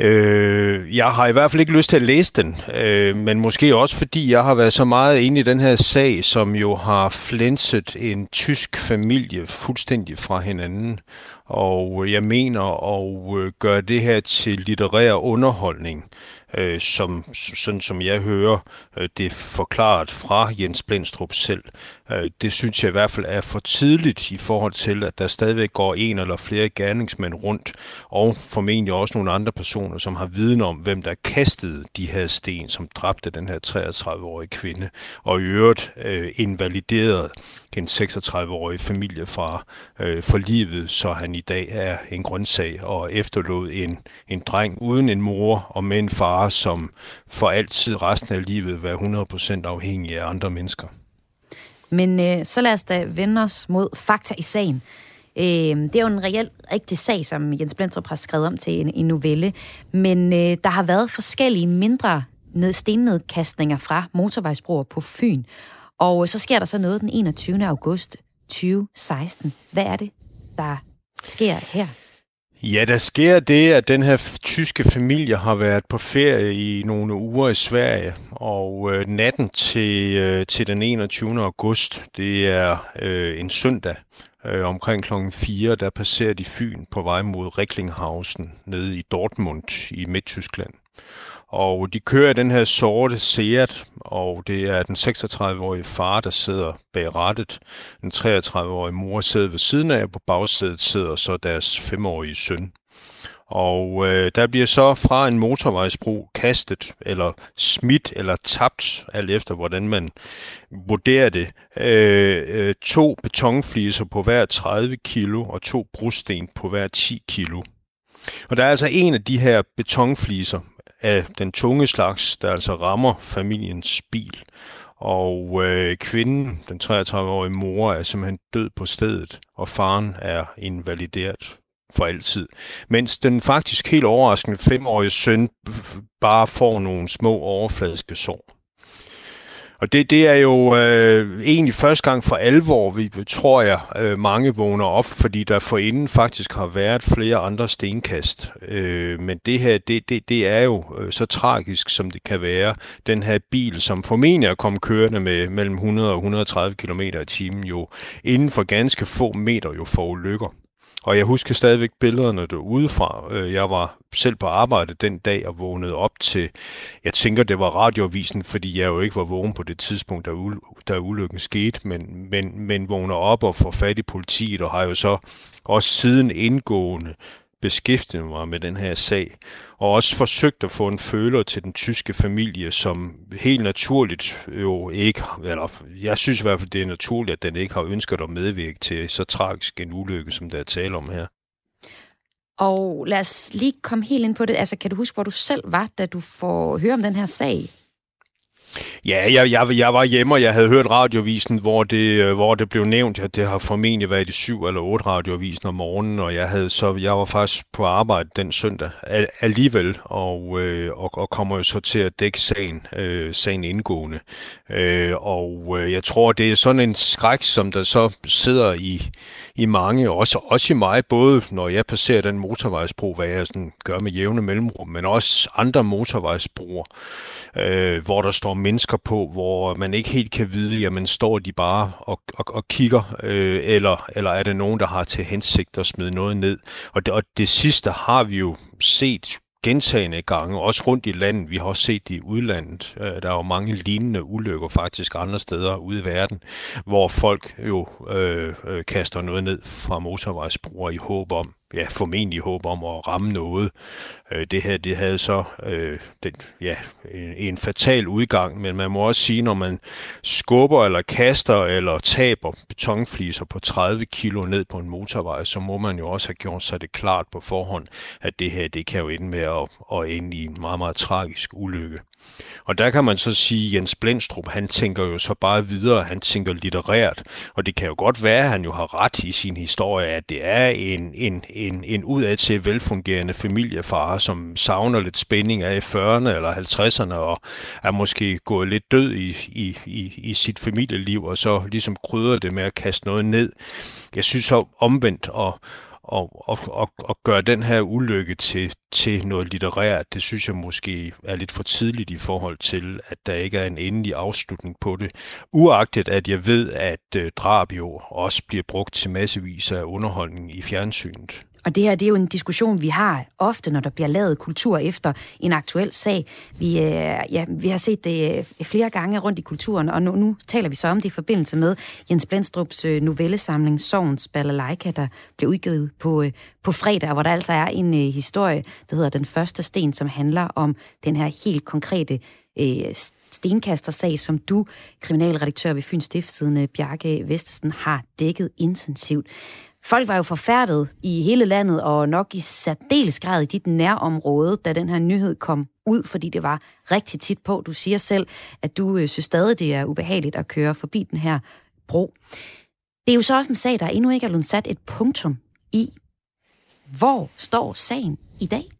Øh, jeg har i hvert fald ikke lyst til at læse den, øh, men måske også fordi jeg har været så meget inde i den her sag, som jo har flænset en tysk familie fuldstændig fra hinanden. Og jeg mener at øh, gøre det her til litterær underholdning øh, som, sådan som jeg hører øh, det forklaret fra Jens Blendstrup selv. Øh, det synes jeg i hvert fald er for tidligt i forhold til, at der stadigvæk går en eller flere gerningsmænd rundt, og formentlig også nogle andre personer, som har viden om, hvem der kastede de her sten, som dræbte den her 33-årige kvinde, og i øvrigt øh, invaliderede en 36-årig familiefar øh, for livet, så han i dag er en grøntsag og efterlod en, en dreng uden en mor og med en far, som for altid resten af livet var 100% afhængig af andre mennesker. Men øh, så lad os da vende os mod fakta i sagen. Øh, det er jo en reelt rigtig sag, som Jens Blendrup har skrevet om til en, en novelle. Men øh, der har været forskellige mindre ned, stennedkastninger fra motorvejsbroer på Fyn. Og så sker der så noget den 21. august 2016. Hvad er det, der sker her? Ja, der sker det, at den her tyske familie har været på ferie i nogle uger i Sverige, og øh, natten til, øh, til den 21. august, det er øh, en søndag, øh, omkring klokken 4, der passerer de Fyn på vej mod Recklinghausen nede i Dortmund i Midttyskland. Og de kører den her sorte Seat, og det er den 36-årige far, der sidder bag rattet. Den 33-årige mor sidder ved siden af, og på bagsædet sidder så deres 5-årige søn. Og øh, der bliver så fra en motorvejsbro kastet, eller smidt, eller tabt, alt efter hvordan man vurderer det, øh, øh, to betonfliser på hver 30 kilo, og to brosten på hver 10 kilo. Og der er altså en af de her betonfliser, af den tunge slags, der altså rammer familiens bil. Og øh, kvinden, den 33-årige mor, er simpelthen død på stedet, og faren er invalideret for altid. Mens den faktisk helt overraskende femårige søn bare får nogle små overfladiske sår. Og det, det er jo øh, egentlig første gang for alvor, vi tror jeg, øh, mange vågner op, fordi der forinden faktisk har været flere andre stenkast. Øh, men det her, det, det, det er jo øh, så tragisk, som det kan være. Den her bil, som formentlig er kommet kørende med mellem 100 og 130 km i timen, jo inden for ganske få meter jo får ulykker. Og jeg husker stadigvæk billederne derudefra. Øh, jeg var selv på arbejde den dag og vågnede op til, jeg tænker, det var radioavisen, fordi jeg jo ikke var vågen på det tidspunkt, da, da ulykken skete, men, men, men vågner op og får fat i politiet, og har jo så også siden indgående beskæftiget mig med den her sag, og også forsøgt at få en føler til den tyske familie, som helt naturligt jo ikke, eller jeg synes i hvert fald, det er naturligt, at den ikke har ønsket at medvirke til så tragisk en ulykke, som der er tale om her. Og lad os lige komme helt ind på det. Altså, kan du huske, hvor du selv var, da du får høre om den her sag? Ja, jeg, jeg, jeg var hjemme, og jeg havde hørt radiovisen, hvor det, øh, hvor det blev nævnt, at det har formentlig været i syv eller otte radiovisen om morgenen, og jeg, havde så, jeg var faktisk på arbejde den søndag alligevel, og, øh, og, og kommer jo så til at dække sagen, øh, sagen indgående. Øh, og øh, jeg tror, det er sådan en skræk, som der så sidder i, i mange, også, også i mig, både når jeg passerer den motorvejsbro, hvad jeg sådan gør med jævne mellemrum, men også andre motorvejsbroer, øh, hvor der står mennesker på, hvor man ikke helt kan vide, jamen står de bare og, og, og kigger, øh, eller, eller er det nogen, der har til hensigt at smide noget ned. Og det, og det sidste har vi jo set gentagende gange, også rundt i landet. Vi har også set det i udlandet. Øh, der er jo mange lignende ulykker faktisk andre steder ude i verden, hvor folk jo øh, øh, kaster noget ned fra motorvejsbroer i håb om, ja, formentlig håb om at ramme noget. Øh, det her, det havde så øh, den, ja, en, en fatal udgang, men man må også sige, når man skubber eller kaster eller taber betonfliser på 30 kilo ned på en motorvej, så må man jo også have gjort sig det klart på forhånd, at det her, det kan jo ende med at, at ende i en meget, meget tragisk ulykke. Og der kan man så sige, at Jens Blendstrup, han tænker jo så bare videre, han tænker litterært, og det kan jo godt være, at han jo har ret i sin historie, at det er en, en, en, en udadtil velfungerende familiefar, som savner lidt spænding af 40'erne eller 50'erne, og er måske gået lidt død i, i, i, i sit familieliv, og så ligesom krydrer det med at kaste noget ned. Jeg synes så omvendt, og og, og, og, og gøre den her ulykke til, til noget litterært, det synes jeg måske er lidt for tidligt i forhold til, at der ikke er en endelig afslutning på det. Uagtet at jeg ved, at øh, drab jo også bliver brugt til massevis af underholdning i fjernsynet. Og det her, det er jo en diskussion, vi har ofte, når der bliver lavet kultur efter en aktuel sag. Vi, øh, ja, vi har set det øh, flere gange rundt i kulturen, og nu, nu taler vi så om det i forbindelse med Jens Blendstrups øh, novellesamling Sovens Balalaika, der blev udgivet på, øh, på fredag, hvor der altså er en øh, historie, der hedder Den Første Sten, som handler om den her helt konkrete øh, stenkastersag, som du, kriminalredaktør ved Fyns Stiftstidende, øh, Bjarke Vestesen, har dækket intensivt. Folk var jo forfærdet i hele landet, og nok i særdeles grad i dit nærområde, da den her nyhed kom ud, fordi det var rigtig tit på. Du siger selv, at du øh, synes stadig, det er ubehageligt at køre forbi den her bro. Det er jo så også en sag, der endnu ikke er blevet sat et punktum i. Hvor står sagen i dag?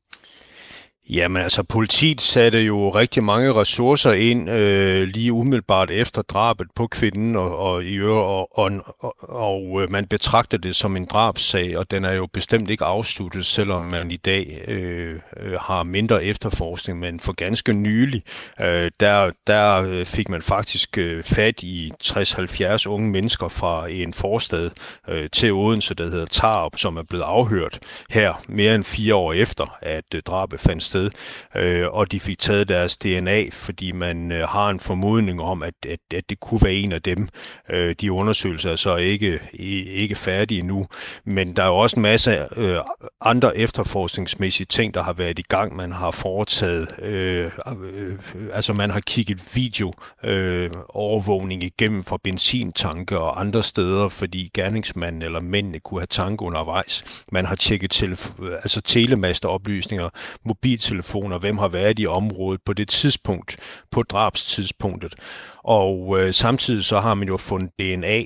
Jamen altså, politiet satte jo rigtig mange ressourcer ind øh, lige umiddelbart efter drabet på kvinden, og, og, og, og, og, og øh, man betragter det som en drabsag, og den er jo bestemt ikke afsluttet, selvom man i dag øh, øh har mindre efterforskning, men for ganske nylig, øh, der, der øh, fik man faktisk øh, fat i 60-70 unge mennesker fra en forstad øh, til Odense, der hedder Tarp, som er blevet afhørt her mere end fire år efter, at øh, drabet fandt sted sted, øh, og de fik taget deres DNA, fordi man øh, har en formodning om, at, at, at det kunne være en af dem. Øh, de undersøgelser er så ikke, ikke færdige nu, men der er jo også en masse øh, andre efterforskningsmæssige ting, der har været i gang. Man har foretaget, øh, øh, altså man har kigget video øh, overvågning igennem fra benzintanke og andre steder, fordi gerningsmanden eller mændene kunne have tanke undervejs. Man har tjekket til, altså telemasteroplysninger, mobil mobiltelefoner, hvem har været i området på det tidspunkt, på drabstidspunktet. Og øh, samtidig så har man jo fundet DNA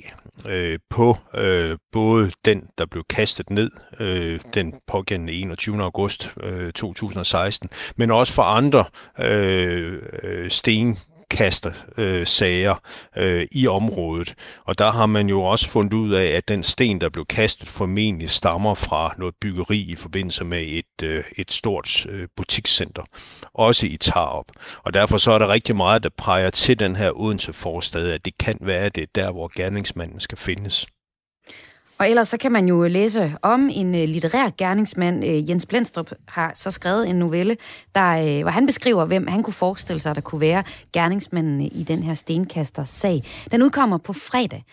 øh, på øh, både den, der blev kastet ned øh, den pågældende 21. august øh, 2016, men også for andre øh, øh sten kaste øh, sager øh, i området. Og der har man jo også fundet ud af, at den sten, der blev kastet, formentlig stammer fra noget byggeri i forbindelse med et, øh, et stort øh, butikscenter, også i Tarup. Og derfor så er der rigtig meget, der peger til den her Odense forstad, at det kan være, at det er der, hvor gerningsmanden skal findes. Og ellers så kan man jo læse om en øh, litterær gerningsmand, øh, Jens Blendstrup, har så skrevet en novelle, der, øh, hvor han beskriver, hvem han kunne forestille sig, der kunne være gerningsmanden i den her stenkaster sag. Den udkommer på fredag.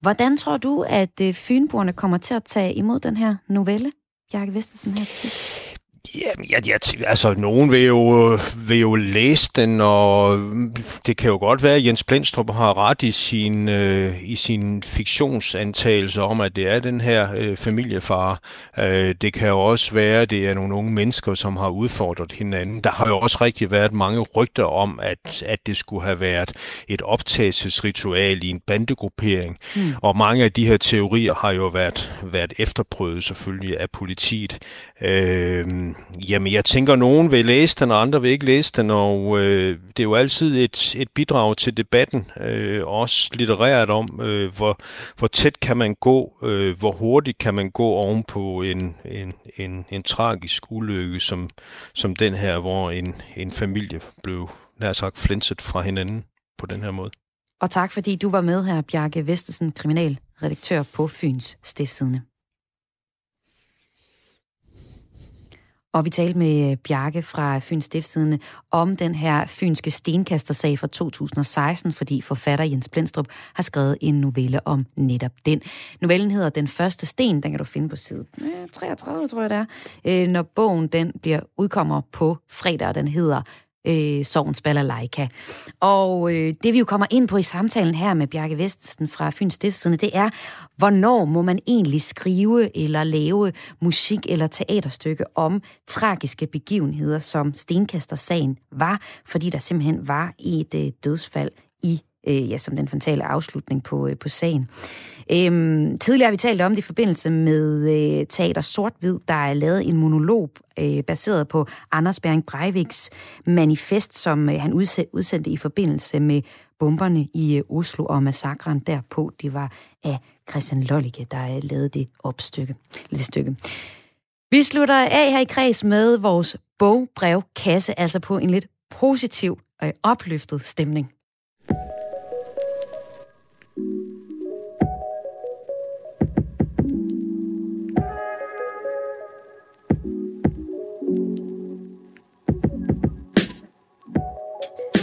Hvordan tror du, at fynboerne kommer til at tage imod den her novelle, Jakke Vestersen her til sidst? Ja, jeg, jeg, altså, nogen vil jo, vil jo læse den, og det kan jo godt være, at Jens Blindstrup har ret i sin, øh, i sin fiktionsantagelse om, at det er den her øh, familiefar. Øh, det kan jo også være, at det er nogle unge mennesker, som har udfordret hinanden. Der har jo også rigtig været mange rygter om, at, at det skulle have været et optagelsesritual i en bandegruppering. Mm. Og mange af de her teorier har jo været, været efterprøvet selvfølgelig af politiet. Øh, Jamen, jeg tænker, at nogen vil læse den, og andre vil ikke læse den, og øh, det er jo altid et, et bidrag til debatten, øh, også litterært om, øh, hvor, hvor tæt kan man gå, øh, hvor hurtigt kan man gå oven på en, en, en, en tragisk ulykke, som, som den her, hvor en, en familie blev nær sagt flinset fra hinanden på den her måde. Og tak fordi du var med her, Bjarke Vestesen, kriminalredaktør på Fyns Stiftsidende. Og vi talte med øh, Bjarke fra Fyns Stiftsidende om den her fynske stenkastersag fra 2016, fordi forfatter Jens Blindstrup har skrevet en novelle om netop den. Novellen hedder Den første sten, den kan du finde på side øh, 33, tror jeg det er, øh, når bogen den bliver udkommer på fredag, og den hedder øh, Sovens Balalaika. Og øh, det vi jo kommer ind på i samtalen her med Bjarke Vestsen fra Fyns Stiftsidende, det er, hvornår må man egentlig skrive eller lave musik eller teaterstykke om tragiske begivenheder, som Stenkaster-sagen var, fordi der simpelthen var et øh, dødsfald øh, ja, som den fatale afslutning på, øh, på sagen. Øhm, tidligere har vi talt om det i forbindelse med øh, Teater Sort-Hvid, der er lavet en monolog øh, baseret på Anders Bering Breiviks manifest, som øh, han udsendte i forbindelse med bomberne i øh, Oslo og massakren derpå. Det var af Christian Lollicke, der øh, lavede det opstykke. Det stykke. Vi slutter af her i kreds med vores bogbrevkasse, altså på en lidt positiv og opløftet stemning.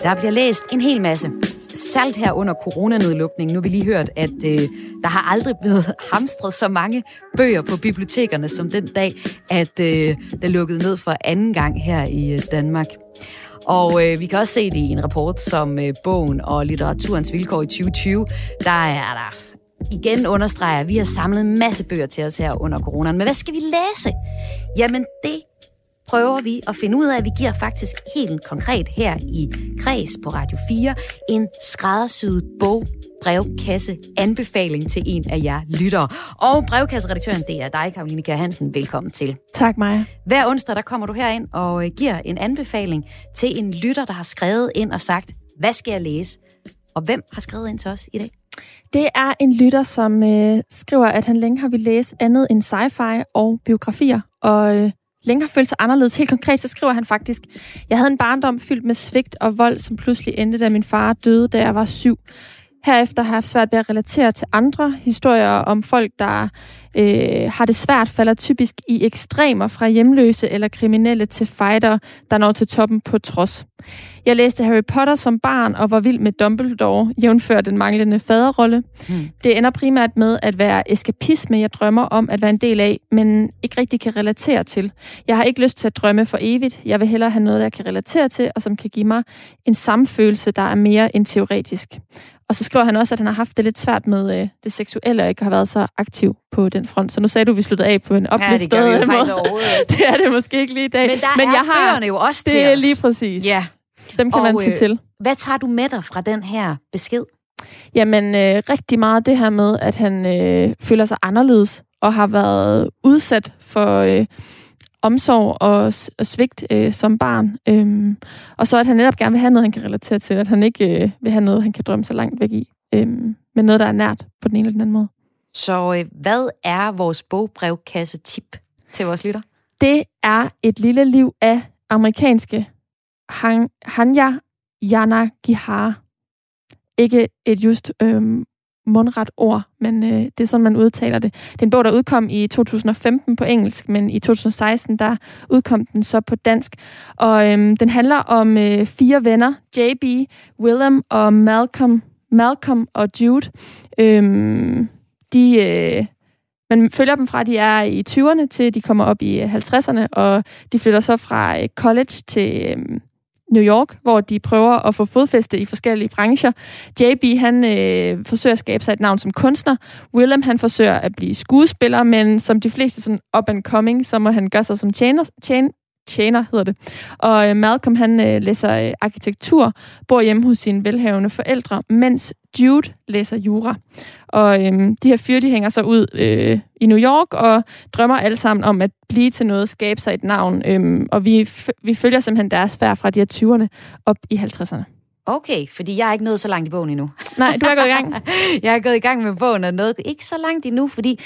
Der bliver læst en hel masse. Salt her under coronanedlukningen. Nu har vi lige hørt, at øh, der har aldrig blevet hamstret så mange bøger på bibliotekerne som den dag, at øh, der lukkede ned for anden gang her i øh, Danmark. Og øh, vi kan også se det i en rapport som øh, bogen og litteraturens vilkår i 2020. Der er der igen understreger, at vi har samlet en masse bøger til os her under coronaen. Men hvad skal vi læse? Jamen det prøver vi at finde ud af, at vi giver faktisk helt konkret her i Kreds på Radio 4 en skræddersyet bog brevkasse anbefaling til en af jer lyttere. Og brevkasseredaktøren, det er dig, Karoline Kjær Hansen. Velkommen til. Tak, Maja. Hver onsdag, der kommer du herind og øh, giver en anbefaling til en lytter, der har skrevet ind og sagt, hvad skal jeg læse? Og hvem har skrevet ind til os i dag? Det er en lytter, som øh, skriver, at han længe har vil læse andet end sci-fi og biografier, og øh, længe har følt sig anderledes. Helt konkret, så skriver han faktisk, jeg havde en barndom fyldt med svigt og vold, som pludselig endte, da min far døde, da jeg var syv. Herefter har jeg haft svært ved at relatere til andre historier om folk, der øh, har det svært, falder typisk i ekstremer fra hjemløse eller kriminelle til fighter, der når til toppen på trods. Jeg læste Harry Potter som barn og var vild med Dumbledore, jævnfør den manglende faderrolle. Hmm. Det ender primært med at være eskapisme, jeg drømmer om at være en del af, men ikke rigtig kan relatere til. Jeg har ikke lyst til at drømme for evigt. Jeg vil hellere have noget, jeg kan relatere til, og som kan give mig en samfølelse, der er mere end teoretisk. Og så skriver han også, at han har haft det lidt svært med øh, det seksuelle, og ikke har været så aktiv på den front. Så nu sagde du, at vi sluttede af på en opløftet ja, det måde. det er det måske ikke lige i dag. Men der Men er jeg har, bøgerne jo også det til Det er lige præcis. Ja. Dem kan og, man tage øh, til. Hvad tager du med dig fra den her besked? Jamen, øh, rigtig meget det her med, at han øh, føler sig anderledes, og har været udsat for... Øh, omsorg og, og svigt øh, som barn. Øhm, og så at han netop gerne vil have noget, han kan relatere til, at han ikke øh, vil have noget, han kan drømme sig langt væk i, øhm, men noget, der er nært på den ene eller den anden måde. Så øh, hvad er vores bogbrevkasse-tip til vores lytter? Det er et lille liv af amerikanske Han, Hanya Yanagihara. Ikke et just øhm, mundret ord, men øh, det er sådan, man udtaler det. Det er en bog, der udkom i 2015 på engelsk, men i 2016, der udkom den så på dansk. Og øh, den handler om øh, fire venner, JB, Willem og Malcolm, Malcolm og Jude. Øh, de... Øh, man følger dem fra, de er i 20'erne til de kommer op i øh, 50'erne, og de flytter så fra øh, college til øh, New York, hvor de prøver at få fodfæste i forskellige brancher. JB, han øh, forsøger at skabe sig et navn som kunstner. Willem, han forsøger at blive skuespiller, men som de fleste sådan up and coming, så må han gøre sig som tjener, tjen, tjener hedder det. Og øh, Malcolm, han øh, læser øh, arkitektur, bor hjemme hos sine velhavende forældre, mens Jude læser jura. Og øhm, de her fyre, de hænger så ud øh, i New York og drømmer alle sammen om at blive til noget, skabe sig et navn. Øhm, og vi, vi følger simpelthen deres færd fra de her 20'erne op i 50'erne. Okay, fordi jeg er ikke nået så langt i bogen endnu. Nej, du er gået i gang. jeg er gået i gang med bogen, og noget ikke så langt endnu, fordi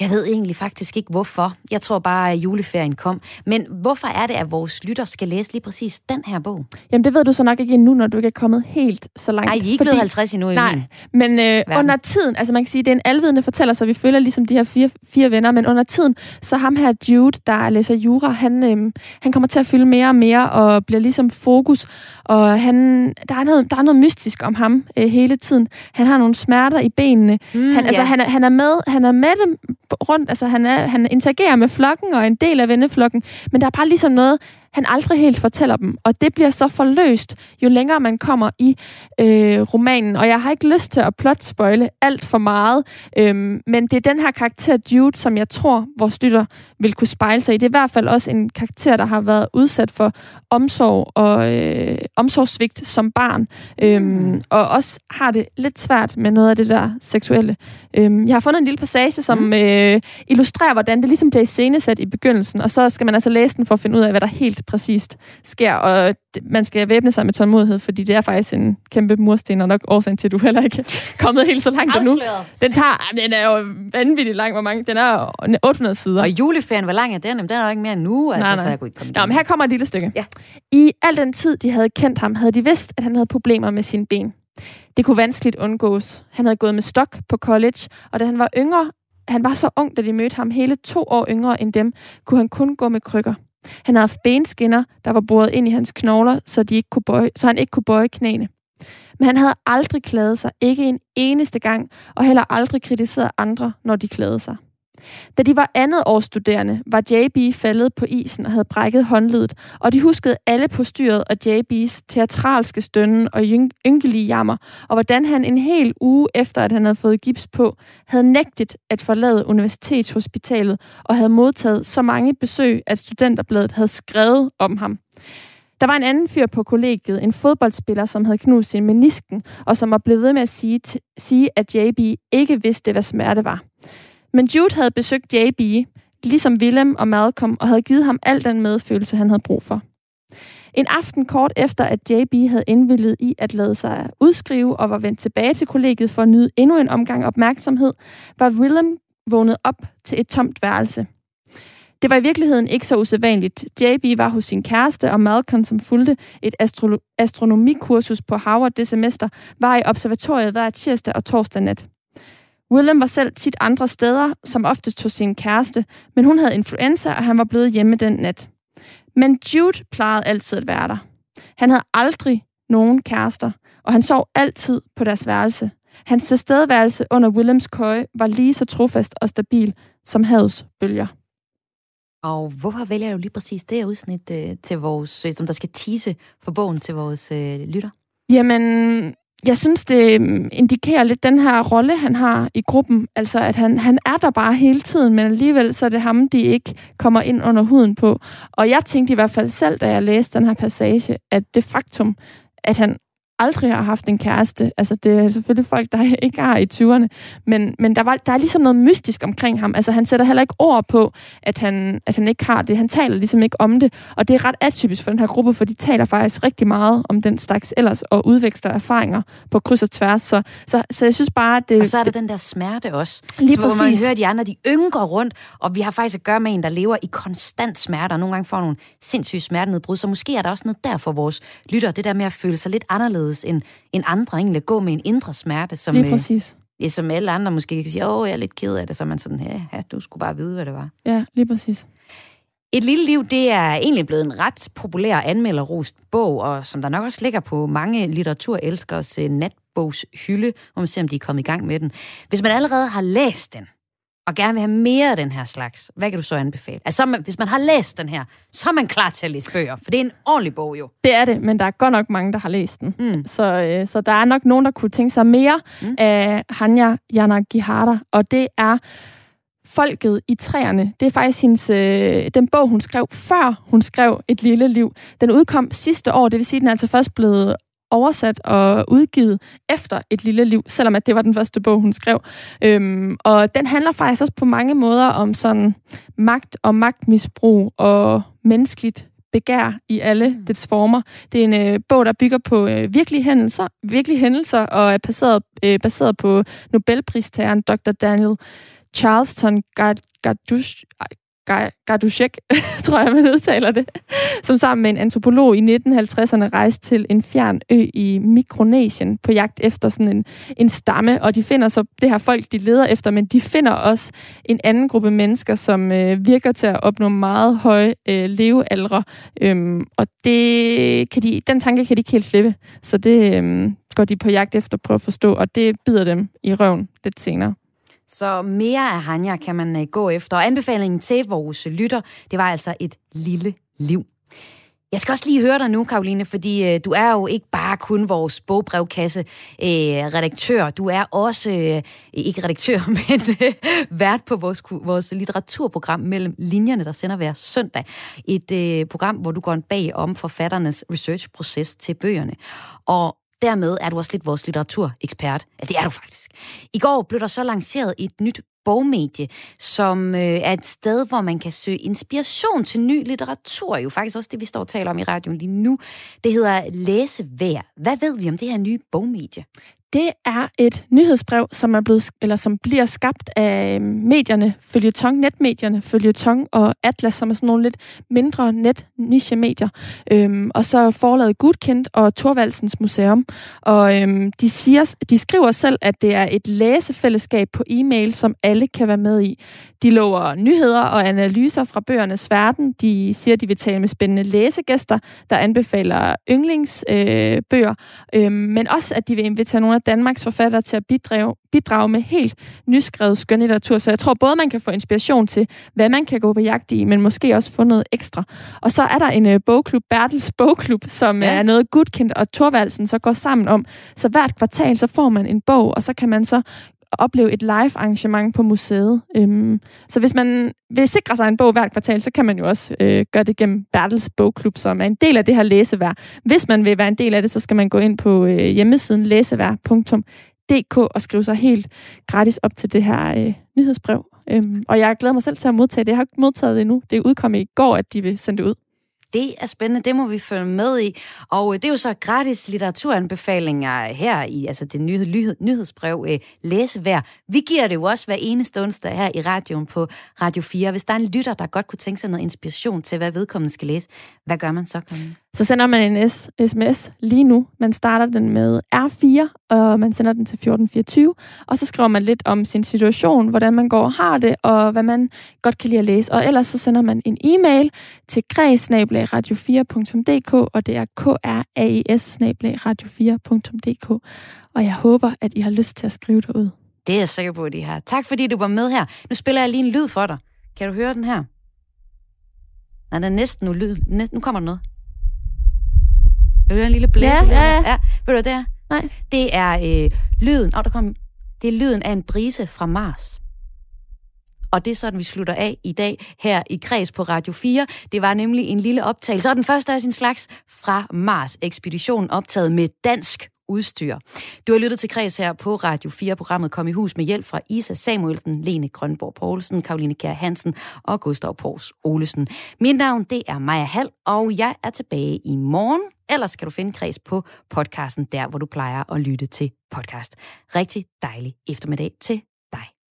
jeg ved egentlig faktisk ikke, hvorfor. Jeg tror bare, at juleferien kom. Men hvorfor er det, at vores lytter skal læse lige præcis den her bog? Jamen, det ved du så nok ikke endnu, når du ikke er kommet helt så langt. Nej, I er ikke fordi... blevet 50 endnu i Nej, min men øh, under tiden, altså man kan sige, det er en alvidende fortæller, så vi følger ligesom de her fire, fire venner, men under tiden, så ham her Jude, der læser jura, han, øh, han kommer til at fylde mere og mere, og bliver ligesom fokus, og han, der, er noget, der er noget mystisk om ham øh, hele tiden. Han har nogle smerter i benene. Mm, han, altså, han, er, han, er med, han er med dem rundt, altså han, er, han interagerer med flokken og en del af venneflokken, men der er bare ligesom noget, han aldrig helt fortæller dem. Og det bliver så forløst, jo længere man kommer i øh, romanen. Og jeg har ikke lyst til at plot-spoile alt for meget, øh, men det er den her karakter Jude, som jeg tror, vores lytter vil kunne spejle sig i. Det er i hvert fald også en karakter, der har været udsat for omsorg og øh, omsorgssvigt som barn, øh, mm. og også har det lidt svært med noget af det der seksuelle. Øh, jeg har fundet en lille passage, som mm. øh, illustrerer, hvordan det ligesom bliver iscenesat i begyndelsen, og så skal man altså læse den for at finde ud af, hvad der helt præcist sker, og man skal væbne sig med tålmodighed, fordi det er faktisk en kæmpe mursten, og nok årsagen til, at du heller ikke er kommet helt så langt endnu. Den tager, den er jo vanvittigt lang, hvor mange, den er 800 sider. Og juleferien, hvor lang er den? Den er jo ikke mere nu, altså, nej, nej. så jeg kunne ikke komme Nå, men her kommer et lille stykke. Ja. I al den tid, de havde kendt ham, havde de vidst, at han havde problemer med sine ben. Det kunne vanskeligt undgås. Han havde gået med stok på college, og da han var yngre, han var så ung, da de mødte ham hele to år yngre end dem, kunne han kun gå med krykker. Han havde haft benskinner, der var boret ind i hans knogler, så, de ikke kunne bøje, så han ikke kunne bøje knæene. Men han havde aldrig klaget sig, ikke en eneste gang, og heller aldrig kritiseret andre, når de klagede sig. Da de var andet års studerende, var JB faldet på isen og havde brækket håndledet, og de huskede alle på styret og JB's teatralske stønnen og ynkelige jammer, og hvordan han en hel uge efter, at han havde fået gips på, havde nægtet at forlade universitetshospitalet og havde modtaget så mange besøg, at studenterbladet havde skrevet om ham. Der var en anden fyr på kollegiet, en fodboldspiller, som havde knust sin menisken, og som var blevet ved med at sige, sige at JB ikke vidste, hvad smerte var. Men Jude havde besøgt JB, ligesom Willem og Malcolm, og havde givet ham al den medfølelse, han havde brug for. En aften kort efter, at JB havde indvillet i at lade sig udskrive og var vendt tilbage til kollegiet for at nyde endnu en omgang opmærksomhed, var Willem vågnet op til et tomt værelse. Det var i virkeligheden ikke så usædvanligt. JB var hos sin kæreste, og Malcolm, som fulgte et astro- astronomikursus på Harvard det semester, var i observatoriet hver tirsdag og torsdag nat. William var selv tit andre steder, som oftest tog sin kæreste, men hun havde influenza, og han var blevet hjemme den nat. Men Jude plejede altid at være der. Han havde aldrig nogen kærester, og han sov altid på deres værelse. Hans tilstedeværelse under Williams køje var lige så trofast og stabil som havets bølger. Og hvorfor vælger du lige præcis det udsnit øh, til vores, øh, som der skal tise for bogen til vores øh, lytter? Jamen, jeg synes, det mm, indikerer lidt den her rolle, han har i gruppen. Altså, at han, han er der bare hele tiden, men alligevel så er det ham, de ikke kommer ind under huden på. Og jeg tænkte i hvert fald selv, da jeg læste den her passage, at det faktum, at han aldrig har haft en kæreste. Altså, det er selvfølgelig folk, der ikke har i 20'erne. Men, men der, var, der er ligesom noget mystisk omkring ham. Altså, han sætter heller ikke ord på, at han, at han ikke har det. Han taler ligesom ikke om det. Og det er ret atypisk for den her gruppe, for de taler faktisk rigtig meget om den slags ellers, og udveksler erfaringer på kryds og tværs. Så, så, så jeg synes bare, at det... Og så er der den der smerte også. Lige så, hvor man hører de andre, de ynker rundt, og vi har faktisk at gøre med en, der lever i konstant smerte, og nogle gange får nogle sindssyge smertenedbrud. Så måske er der også noget der for vores lytter, det der med at føle sig lidt anderledes end, end andre, egentlig at gå med en indre smerte, som, Lige præcis. Øh, som alle andre måske kan sige, åh, jeg er lidt ked af det, så er man sådan, ja, ja, du skulle bare vide, hvad det var. Ja, lige præcis. Et lille liv, det er egentlig blevet en ret populær anmelderrost bog, og som der nok også ligger på mange litteraturelskers natbogshylde, hvor man ser, om de er kommet i gang med den. Hvis man allerede har læst den, og gerne vil have mere af den her slags, hvad kan du så anbefale? Altså, man, hvis man har læst den her, så er man klar til at læse bøger, for det er en ordentlig bog jo. Det er det, men der er godt nok mange, der har læst den. Mm. Så, øh, så der er nok nogen, der kunne tænke sig mere mm. af Hanya Yanagihara, og det er Folket i træerne. Det er faktisk hendes, øh, den bog, hun skrev, før hun skrev Et lille liv. Den udkom sidste år, det vil sige, at den er altså først blevet oversat og udgivet efter et lille liv, selvom at det var den første bog, hun skrev. Øhm, og den handler faktisk også på mange måder om sådan magt og magtmisbrug og menneskeligt begær i alle mm. dets former. Det er en øh, bog, der bygger på øh, virkelige hændelser, virkelige hændelser og er baseret, øh, baseret på Nobelpristageren Dr. Daniel Charleston Gardush, Gardushek, tror jeg, man udtaler det, som sammen med en antropolog i 1950'erne rejste til en fjern ø i Mikronesien på jagt efter sådan en, en stamme, og de finder så det her folk, de leder efter, men de finder også en anden gruppe mennesker, som øh, virker til at opnå meget høje øh, levealdre, øhm, og det kan de, den tanke kan de ikke helt slippe, så det øh, går de på jagt efter at prøve at forstå, og det bider dem i røven lidt senere. Så mere af Hanja kan man øh, gå efter. Og anbefalingen til vores lytter, det var altså et lille liv. Jeg skal også lige høre dig nu, Karoline, fordi øh, du er jo ikke bare kun vores bogbrevkasse øh, redaktør. Du er også, øh, ikke redaktør, men øh, vært på vores, vores litteraturprogram mellem linjerne, der sender hver søndag. Et øh, program, hvor du går bag om forfatternes researchproces til bøgerne. Og dermed er du også lidt vores litteraturekspert. Ja, det er du faktisk. I går blev der så lanceret et nyt bogmedie, som øh, er et sted, hvor man kan søge inspiration til ny litteratur. Jo faktisk også det, vi står og taler om i radioen lige nu. Det hedder Læsevær. Hvad ved vi om det her nye bogmedie? Det er et nyhedsbrev, som er blevet eller som bliver skabt af øhm, medierne, Følgetong, netmedierne, Følgetong og Atlas, som er sådan nogle lidt mindre net niche medier. Øhm, og så forlaget Gudkendt og Torvaldsens Museum. Og øhm, de, siger, de skriver selv, at det er et læsefællesskab på e-mail, som alle kan være med i. De lover nyheder og analyser fra bøgernes verden. De siger, at de vil tale med spændende læsegæster, der anbefaler yndlingsbøger, øh, øh, men også, at de vil invitere nogle af Danmarks forfattere til at bidrage, bidrage med helt nyskrevet skønlitteratur. Så jeg tror både, man kan få inspiration til, hvad man kan gå på jagt i, men måske også få noget ekstra. Og så er der en øh, bogklub, Bertels Bogklub, som ja. er noget Gudkind og Thorvaldsen så går sammen om. Så hvert kvartal, så får man en bog, og så kan man så opleve et live arrangement på museet. Øhm, så hvis man vil sikre sig en bog hvert kvartal, så kan man jo også øh, gøre det gennem Bertels Bogklub, som er en del af det her læsevær. Hvis man vil være en del af det, så skal man gå ind på øh, hjemmesiden læsevær.dk og skrive sig helt gratis op til det her øh, nyhedsbrev. Øhm, og jeg glæder mig selv til at modtage det. Jeg har ikke modtaget det endnu. Det er udkommet i går, at de vil sende det ud. Det er spændende, det må vi følge med i. Og øh, det er jo så gratis litteraturanbefalinger her i altså det nyhed, nyhedsbrev øh, Læsevær. Vi giver det jo også hver eneste onsdag her i radioen på Radio 4. Hvis der er en lytter, der godt kunne tænke sig noget inspiration til, hvad vedkommende skal læse, hvad gør man så, Karin? Så sender man en sms lige nu. Man starter den med R4, og man sender den til 1424. Og så skriver man lidt om sin situation, hvordan man går og har det, og hvad man godt kan lide at læse. Og ellers så sender man en e-mail til græsnabelagradio4.dk, og det er kraes radio4.dk. Og jeg håber, at I har lyst til at skrive det ud. Det er jeg sikker på, at I har. Tak fordi du var med her. Nu spiller jeg lige en lyd for dig. Kan du høre den her? Nej, den er næsten nu lyd. Nu kommer der noget. Er det en lille blæse? Ja, ja, ja. ja. Ved du, hvad det er? Nej. Det er øh, lyden, oh, der kom, det er lyden af en brise fra Mars. Og det er sådan, vi slutter af i dag her i Kreds på Radio 4. Det var nemlig en lille optagelse, og den første af sin slags fra Mars-ekspeditionen, optaget med dansk udstyr. Du har lyttet til Kreds her på Radio 4. Programmet kom i hus med hjælp fra Isa Samuelsen, Lene Grønborg Poulsen, Karoline Kjær Hansen og Gustav Pors Olesen. Mit navn det er Maja Hall, og jeg er tilbage i morgen. Ellers kan du finde Kreds på podcasten, der hvor du plejer at lytte til podcast. Rigtig dejlig eftermiddag til